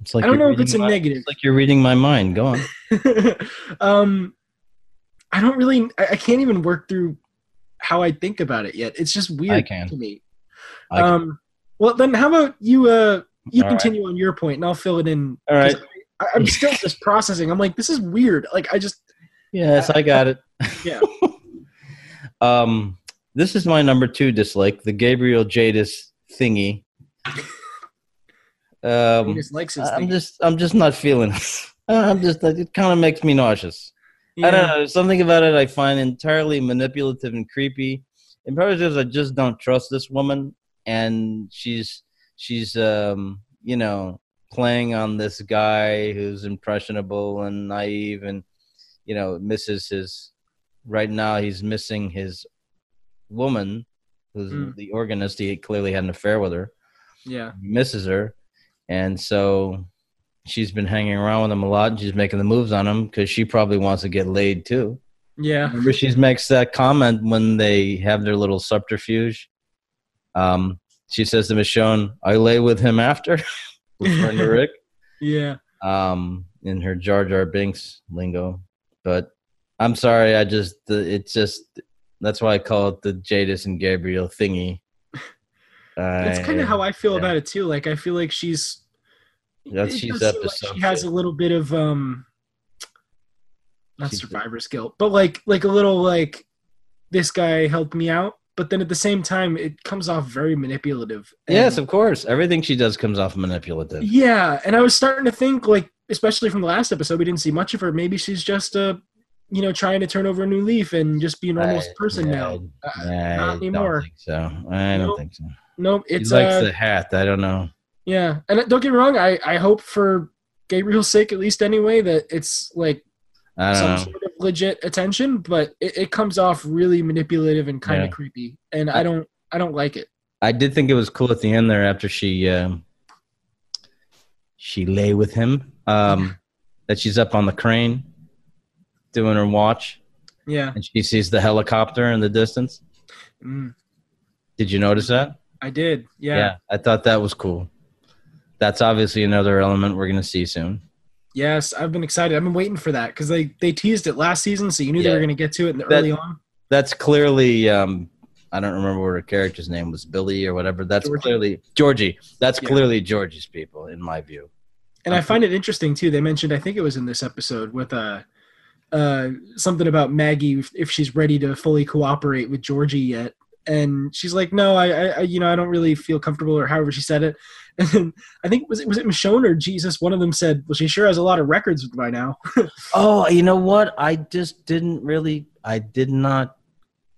It's like I don't know if it's a my- negative. It's like you're reading my mind. Go on. um, I don't really. I, I can't even work through how I think about it yet. It's just weird I can. to me. I can- um, well, then how about you? Uh, you All right. continue on your point, and I'll fill it in. All right. I, I'm still just processing. I'm like, this is weird. Like, I just Yes, I got it. Yeah. um, this is my number two dislike, the Gabriel Jadis thingy. Um, just likes I'm thing. just, I'm just not feeling it. I'm just, it kind of makes me nauseous. I don't know. Something about it I find entirely manipulative and creepy. And probably because I just don't trust this woman, and she's, she's, um, you know, playing on this guy who's impressionable and naive, and you know, misses his. Right now, he's missing his woman, who's Mm. the organist. He clearly had an affair with her Yeah. misses her, and so she's been hanging around with him a lot. And she's making the moves on him because she probably wants to get laid too. Yeah. Remember, she makes that comment when they have their little subterfuge. Um, she says to Michonne, "I lay with him after," referring to Rick, Yeah. um, in her Jar Jar Binks lingo. But I'm sorry, I just it's just that's why I call it the Jadis and Gabriel thingy. That's kind of how I feel yeah. about it too. Like, I feel like she's. That's- she's up to like She has a little bit of um. Not She's- survivor's guilt, but like like a little like, this guy helped me out. But then at the same time, it comes off very manipulative. Yes, of course. Everything she does comes off manipulative. Yeah, and I was starting to think like, especially from the last episode, we didn't see much of her. Maybe she's just uh, you know, trying to turn over a new leaf and just be a normal I- person yeah, now. Uh, I not anymore. don't think so. I don't Nope. think so. Nope, He it's likes uh, the hat. I don't know. yeah. And don't get me wrong, I I hope for Gabriel's sake, at least anyway, that it's like I some know. sort of legit attention, but it, it comes off really manipulative and kind of Yeah. creepy, and I don't I don't like it. I did think it was cool at the end there after she um, she lay with him. Um, that she's up on the crane doing her watch, Yeah, and she sees the helicopter in the distance. mm, Did you notice that? I did. Yeah. I thought that was cool. That's obviously another element we're gonna see soon. Yes, I've been excited. I've been waiting for that because they they teased it last season, so you knew they were going to get to it in the That- early on. that's clearly um I don't remember what her character's name was, Billy or whatever. That's Georgie. clearly Georgie. That's Yeah. clearly Georgie's people, in my view. And I find it interesting too. They mentioned, I think it was in this episode with uh, uh, something about Maggie if, if she's ready to fully cooperate with Georgie yet. And she's like, no, I, I, I- you know, I don't really feel comfortable, or however she said it. And then I think was it was it Michonne or Jesus? One of them said, well, she sure has a lot of records by now. Oh, you know what? I just didn't really. I did not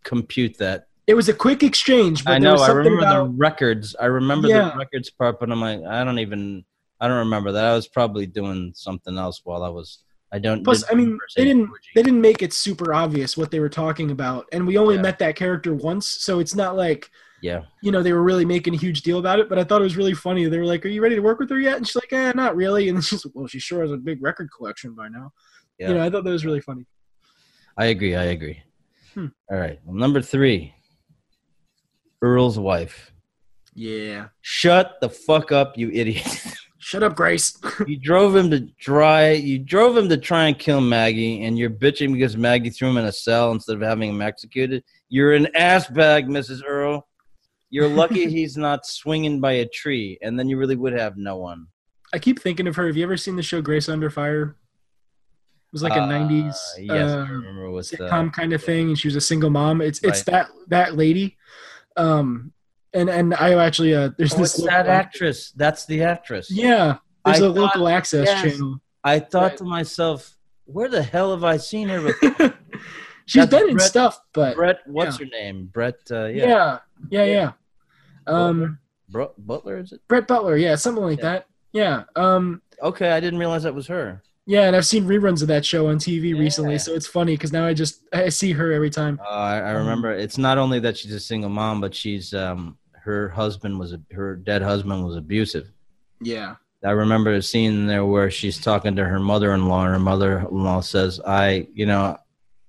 compute that. It was a quick exchange, but I know. I remember about the records. I remember Yeah. the records part, but I'm like, I don't even. I don't remember that. I was probably doing something else while I was. I don't. Plus, I mean, they didn't they didn't make it super obvious what they were talking about, and we only Yeah. met that character once, so it's not like Yeah. you know they were really making a huge deal about it. But I thought it was really funny. They were like, "Are you ready to work with her yet?" And she's like, "Eh, not really." And she's like, "Well, she sure has a big record collection by now." Yeah. You know, I thought that was really funny. I agree. I agree. Hmm. All right. Well, number three. Earl's wife. Yeah. Shut the fuck up, you idiot. Shut up, Grace. you drove him to try you drove him to try and kill Maggie and you're bitching because Maggie threw him in a cell instead of having him executed. You're an ass bag, Mrs. Earl. You're lucky he's not swinging by a tree, and then you really would have no one. I keep thinking of her. Have you ever seen the show Grace Under Fire? It was like a Uh, '90s Yes, I uh, remember what's the sitcom kind of thing, and she was a single mom. It's it's Right. that that lady, um, and and I actually uh, there's Oh, this that actress. That's the actress. Yeah, there's I a local access yes. channel. I thought Right. to myself, where the hell have I seen her? Before? She's That's been in stuff, but Brett, what's her name? Brett. Uh, yeah, yeah. yeah, yeah. Um, Bro- Butler is it? Brett Butler, yeah, something like Yeah. that. Yeah, um, Okay, I didn't realize that was her. Yeah, and I've seen reruns of that show on TV recently, so it's funny because now I just I see her every time. Uh, I, I remember. It's not only that she's a single mom, but she's um her husband was a, her dead husband was abusive. Yeah, I remember a scene there where she's talking to her mother-in-law, and her mother-in-law says, "I, you know,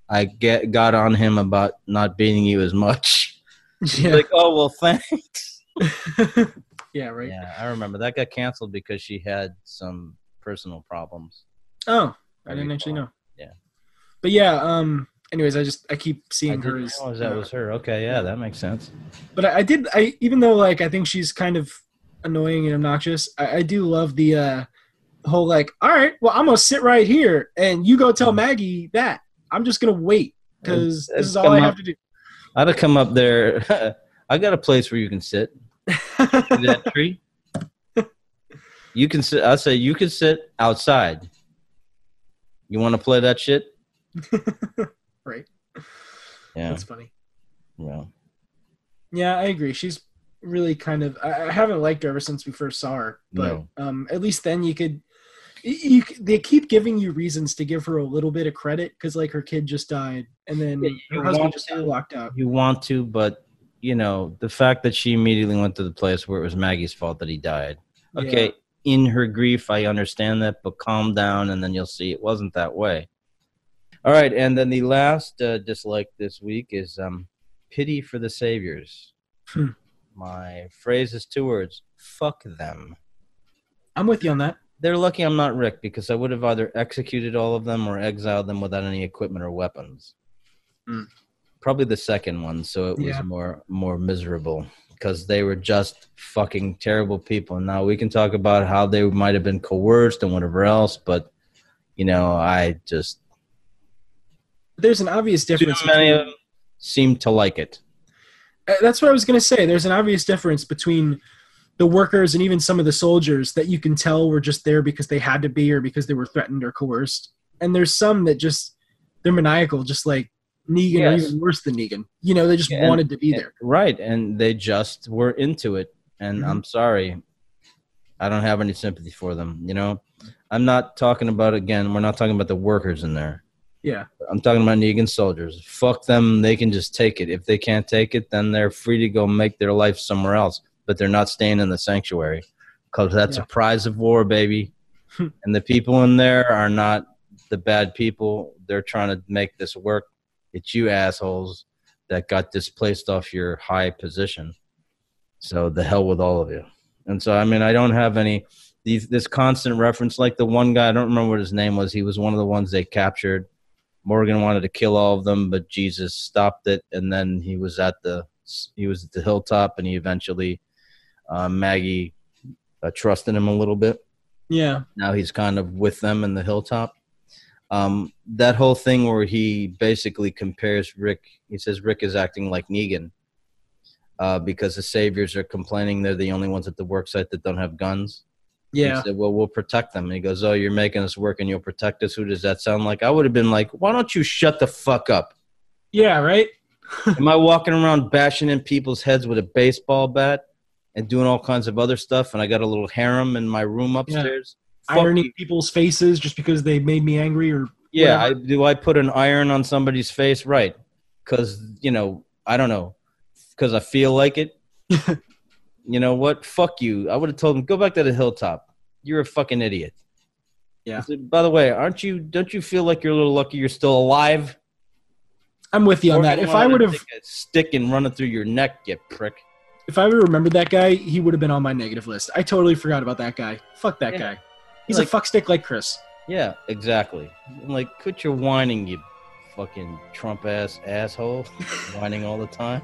I get got on him about not beating you as much." She's yeah, Like, oh well, thanks. yeah, right. Yeah, I remember that got canceled because she had some personal problems. Oh, I I didn't actually know. Yeah. but yeah. Um. Anyways, I just I keep I seeing her as. realize that was her. Okay, yeah, that makes sense. but I, I did. I even though like I think she's kind of annoying and obnoxious. I, I do love the uh whole like. All right, well I'm gonna sit right here and you go tell Maggie that. I'm just gonna wait because this is all I have up- to do. I'd have come up there. I got a place where you can sit. That tree? You can sit. I say you can sit outside. You want to play that shit? right. Yeah. That's funny. yeah. Yeah, I agree. She's really kind of. I, I haven't liked her ever since we first saw her, but No. um, at least then you could. You, you, they keep giving you reasons to give her a little bit of credit because, like, her kid just died, and then Yeah, her husband just got locked out. You want to, but you know the fact that she immediately went to the place where it was Maggie's fault that he died. Okay, in her grief, I understand that, but calm down, and then you'll see it wasn't that way. All right, and then the last uh, dislike this week is um, pity for the saviors. Hmm. My phrase is two words: "Fuck them." I'm with you on that. They're lucky I'm not Rick because I would have either executed all of them or exiled them without any equipment or weapons. Hmm. Probably the second one, so it was Yeah. more more miserable because they were just fucking terrible people. Now we can talk about how they might have been coerced and whatever else, but you know, I just There's an obvious too difference. many of between- them seem to like it. Uh, That's what I was going to say. There's an obvious difference between the workers and even some of the soldiers that you can tell were just there because they had to be or because they were threatened or coerced. And there's some that just they're maniacal, just like Negan, or even worse than Negan. You know, they just Yeah, and- wanted to be there. Right, and they just were into it. And Mhm. I'm sorry, I don't have any sympathy for them. You know, I'm not talking about again. We're not talking about the workers in there. Yeah, I'm talking about Negan soldiers. Fuck them. They can just take it. If they can't take it, then they're free to go make their life somewhere else. But they're not staying in the sanctuary because that's Yeah. a prize of war, baby. and the people in there are not the bad people. They're trying to make this work. It's you assholes that got displaced off your high position. So the hell with all of you. And so I mean, I don't have any these this constant reference. Like the one guy, I don't remember what his name was. He was one of the ones they captured. Morgan wanted to kill all of them, but Jesus stopped it, and then he was at the he was at the hilltop, and he eventually uh, Maggie uh, trusted him a little bit. yeah, Now he's kind of with them in the hilltop. Um, that whole thing where he basically compares Rick, he says Rick is acting like Negan uh, because the saviors are complaining they're the only ones at the work site that don't have guns. yeah. He said, Well, we'll protect them. And he goes, Oh, you're making us work and you'll protect us. Who does that sound like? I would have been like, Why don't you shut the fuck up? Yeah, right? Am I walking around bashing in people's heads with a baseball bat and doing all kinds of other stuff? And I got a little harem in my room upstairs. Fuck Ironing you. people's faces just because they made me angry or Yeah, I, do I put an iron on somebody's face? Right. Because, you know, I don't know. Because I feel like it. you know what? Fuck you. I would have told him, go back to the hilltop. You're a fucking idiot. Yeah. Said, By the way, aren't you? Don't you feel like you're a little lucky you're still alive? I'm with you on that. If I to would have stick and run it through your neck, you prick. if I would have remembered that guy, he would have been on my negative list. I totally forgot about that guy. Fuck that Yeah. guy. He's Like- a fuck stick like Chris. Yeah, exactly. I'm like, quit your whining, you fucking Trump ass asshole, whining all the time.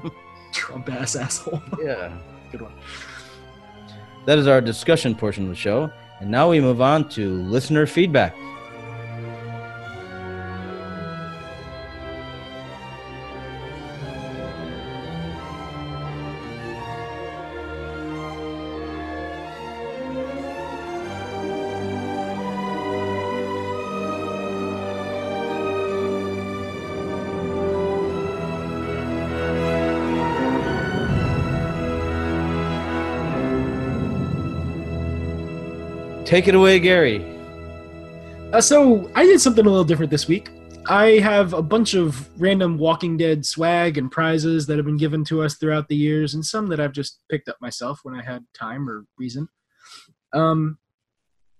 Trump ass asshole. Yeah. Good one. That is our discussion portion of the show. And now we move on to listener feedback. Take it away, Gary. Uh, so I did something a little different this week. I have a bunch of random Walking Dead swag and prizes that have been given to us throughout the years, and some that I've just picked up myself when I had time or reason. Um,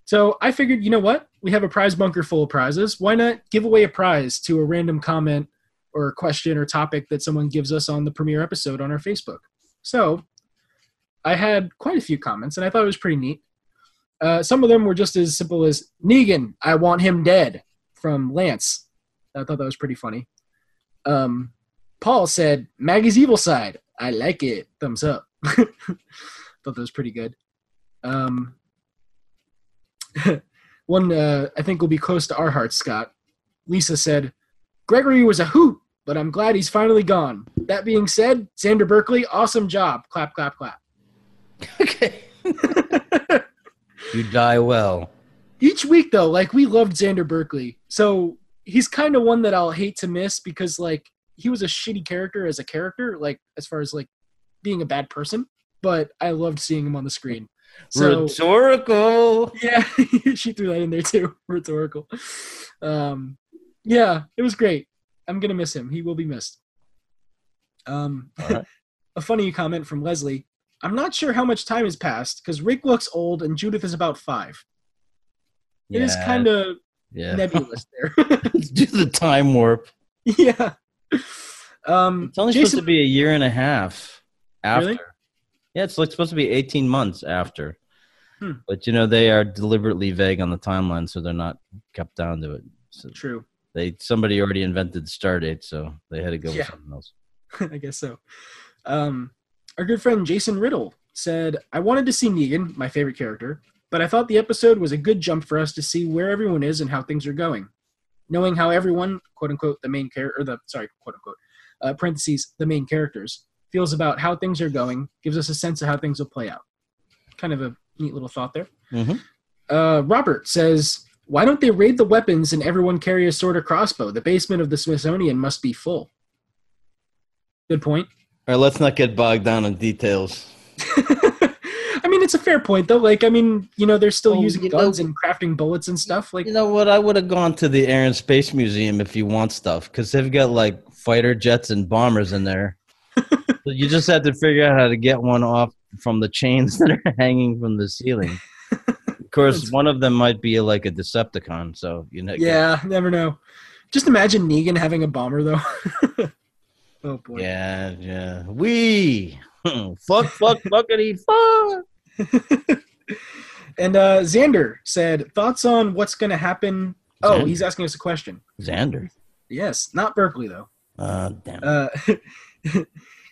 so I figured, you know what? We have a prize bunker full of prizes. Why not give away a prize to a random comment or question or topic that someone gives us on the premiere episode on our Facebook? So I had quite a few comments, and I thought it was pretty neat. Uh, some of them were just as simple as Negan, I want him dead from Lance. I thought that was pretty funny. Um, Paul said, Maggie's evil side. I like it. Thumbs up. thought that was pretty good. Um, one uh, I think will be close to our hearts, Scott. Lisa said, Gregory was a hoot, but I'm glad he's finally gone. That being said, Xander Berkeley, awesome job. Clap, clap, clap. Okay. You die well. each week though like we loved xander berkeley. So he's kind of one that i'll hate to miss because like he was a shitty character as a character like as far as like being a bad person but i loved seeing him on the screen. So Rhetorical. yeah she threw that in there too. Rhetorical. Um yeah it was great. I'm gonna miss him. He will be missed. Um All right. a funny comment from leslie i'm not sure how much time has passed because rick looks old and judith is about five it is kind of yeah. nebulous there. Do the time warp. yeah. Um, It's only Jason, supposed to be a year and a half after. Really? Yeah, it's like supposed to be 18 months after. Hmm. But you know, they are deliberately vague on the timeline, so they're not kept down to it. So true. they somebody already invented star date, so they had to go Yeah. with something else. I guess so. Um, our good friend Jason Riddle said, I wanted to see Negan, my favorite character, but I thought the episode was a good jump for us to see where everyone is and how things are going. Knowing how everyone, quote unquote, the main character, or the, sorry, quote unquote, uh, parentheses, the main characters, feels about how things are going gives us a sense of how things will play out. Kind of a neat little thought there. Mhm. Uh, Robert says, Why don't they raid the weapons and everyone carry a sword or crossbow? The basement of the Smithsonian must be full. Good point. All right, let's not get bogged down in details. I mean, it's a fair point, though. Like, I mean, you know, they're still Well, using you know- guns and crafting bullets and stuff. Like, You know what? I would have gone to the Air and Space Museum if you want stuff, because they've got like fighter jets and bombers in there. so you just have to figure out how to get one off from the chains that are hanging from the ceiling. Of course, one of them might be like a Decepticon, so you know. yeah, never know. Just imagine Negan having a bomber, though. Oh boy. yeah, yeah. We fuck, fuck, fuckity, fuck. And uh, Xander said, "Thoughts on what's going to happen?" Oh, Xander. he's asking us a question. Xander. Yes, not Berkeley though. Uh, damn. Uh,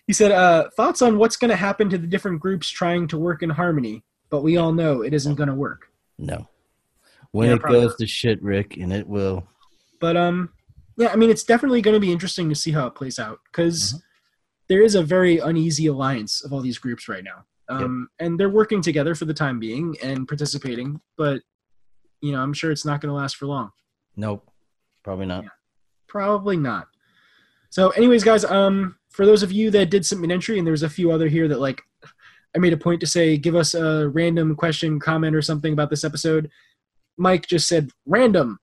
he said, uh, "Thoughts on what's going to happen to the different groups trying to work in harmony?" But we all know it isn't going to work. no. When yeah, it goes not. to shit, Rick, and it will. But um, yeah, I mean, it's definitely going to be interesting to see how it plays out because there is a very uneasy alliance of all these groups right now, um, and they're working together for the time being and participating. But you know, I'm sure it's not going to last for long. Nope. Probably not. Yeah. Probably not. So, anyways, guys, um, for those of you that did submit an entry, and there was a few other here that like, I made a point to say, give us a random question, comment, or something about this episode. Mike just said random.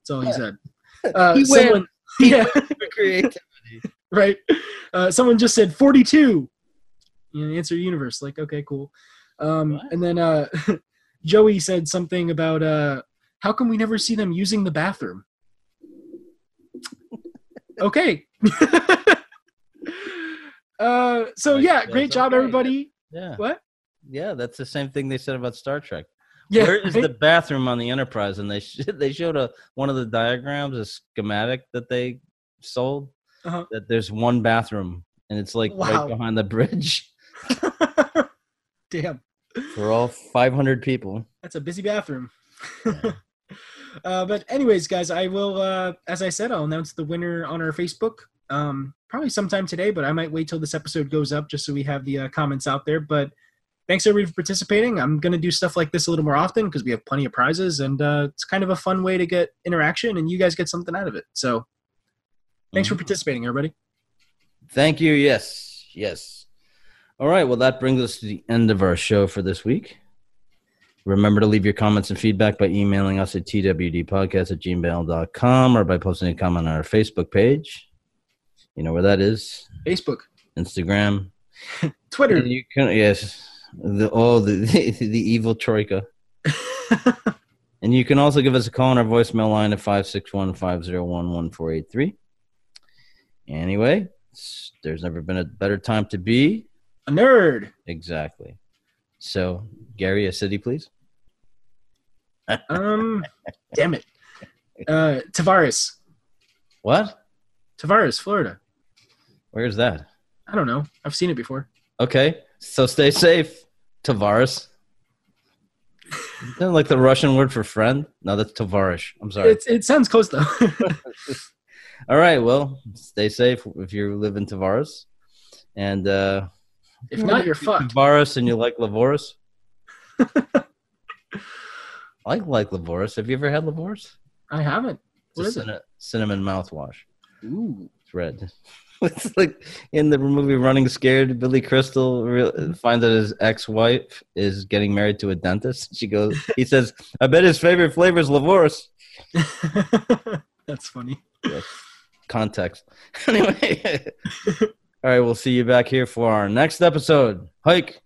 That's all he said. Uh, He someone, yeah, Creativity. right. Uh, someone just said 42. You answer universe. Like, okay, cool. Um, and then uh, Joey said something about uh, how come we never see them using the bathroom? okay. uh, so yeah, great job, okay. everybody. Yeah. What? Yeah, that's the same thing they said about Star Trek. Yeah, Where is the bathroom on the Enterprise? And they sh- they showed a one of the diagrams, a schematic that they sold. Uh-huh. That there's one bathroom and it's like Wow. right behind the bridge Damn. for all 500 people. That's a busy bathroom. uh, but anyways, guys, I will. Uh, as I said, I'll announce the winner on our Facebook. Um, probably sometime today, but I might wait till this episode goes up just so we have the uh, comments out there. But thanks everybody for participating. I'm gonna do stuff like this a little more often because we have plenty of prizes, and uh, it's kind of a fun way to get interaction, and you guys get something out of it. So thanks for participating, everybody. Thank you. Yes. Yes. All right. Well, that brings us to the end of our show for this week. Remember to leave your comments and feedback by emailing us at twdpodcast at gmail.com or by posting a comment on our Facebook page. You know where that is? Facebook, Instagram. Twitter. And you can yes. The oh the the, evil troika. And you can also give us a call on our voicemail line at 561-501-1483. Anyway, there's never been a better time to be. a nerd. Exactly. So, Gary, a city, please. Um, damn it. Uh, Tavares, What? Tavares, Florida. Where's that? I don't know. I've seen it before. Okay. So stay safe, Tavares. Isn't like the Russian word for friend? No, that's Tavarish. I'm sorry. It, it sounds close though. All right. Well, stay safe if you live in Tavares. And uh if not, you're fucked. Tavares and you like Lavoris. I like Lavoris. Have you ever had Lavoris? I haven't. It's What a is it? cinnamon mouthwash. Ooh. It's red. it's like in the movie Running Scared, Billy Crystal re- finds that his ex-wife is getting married to a dentist. She goes, he says, "I bet his favorite flavor is Lavoris." That's funny. Context. Anyway, all right, we'll see you back here for our next episode. Hike.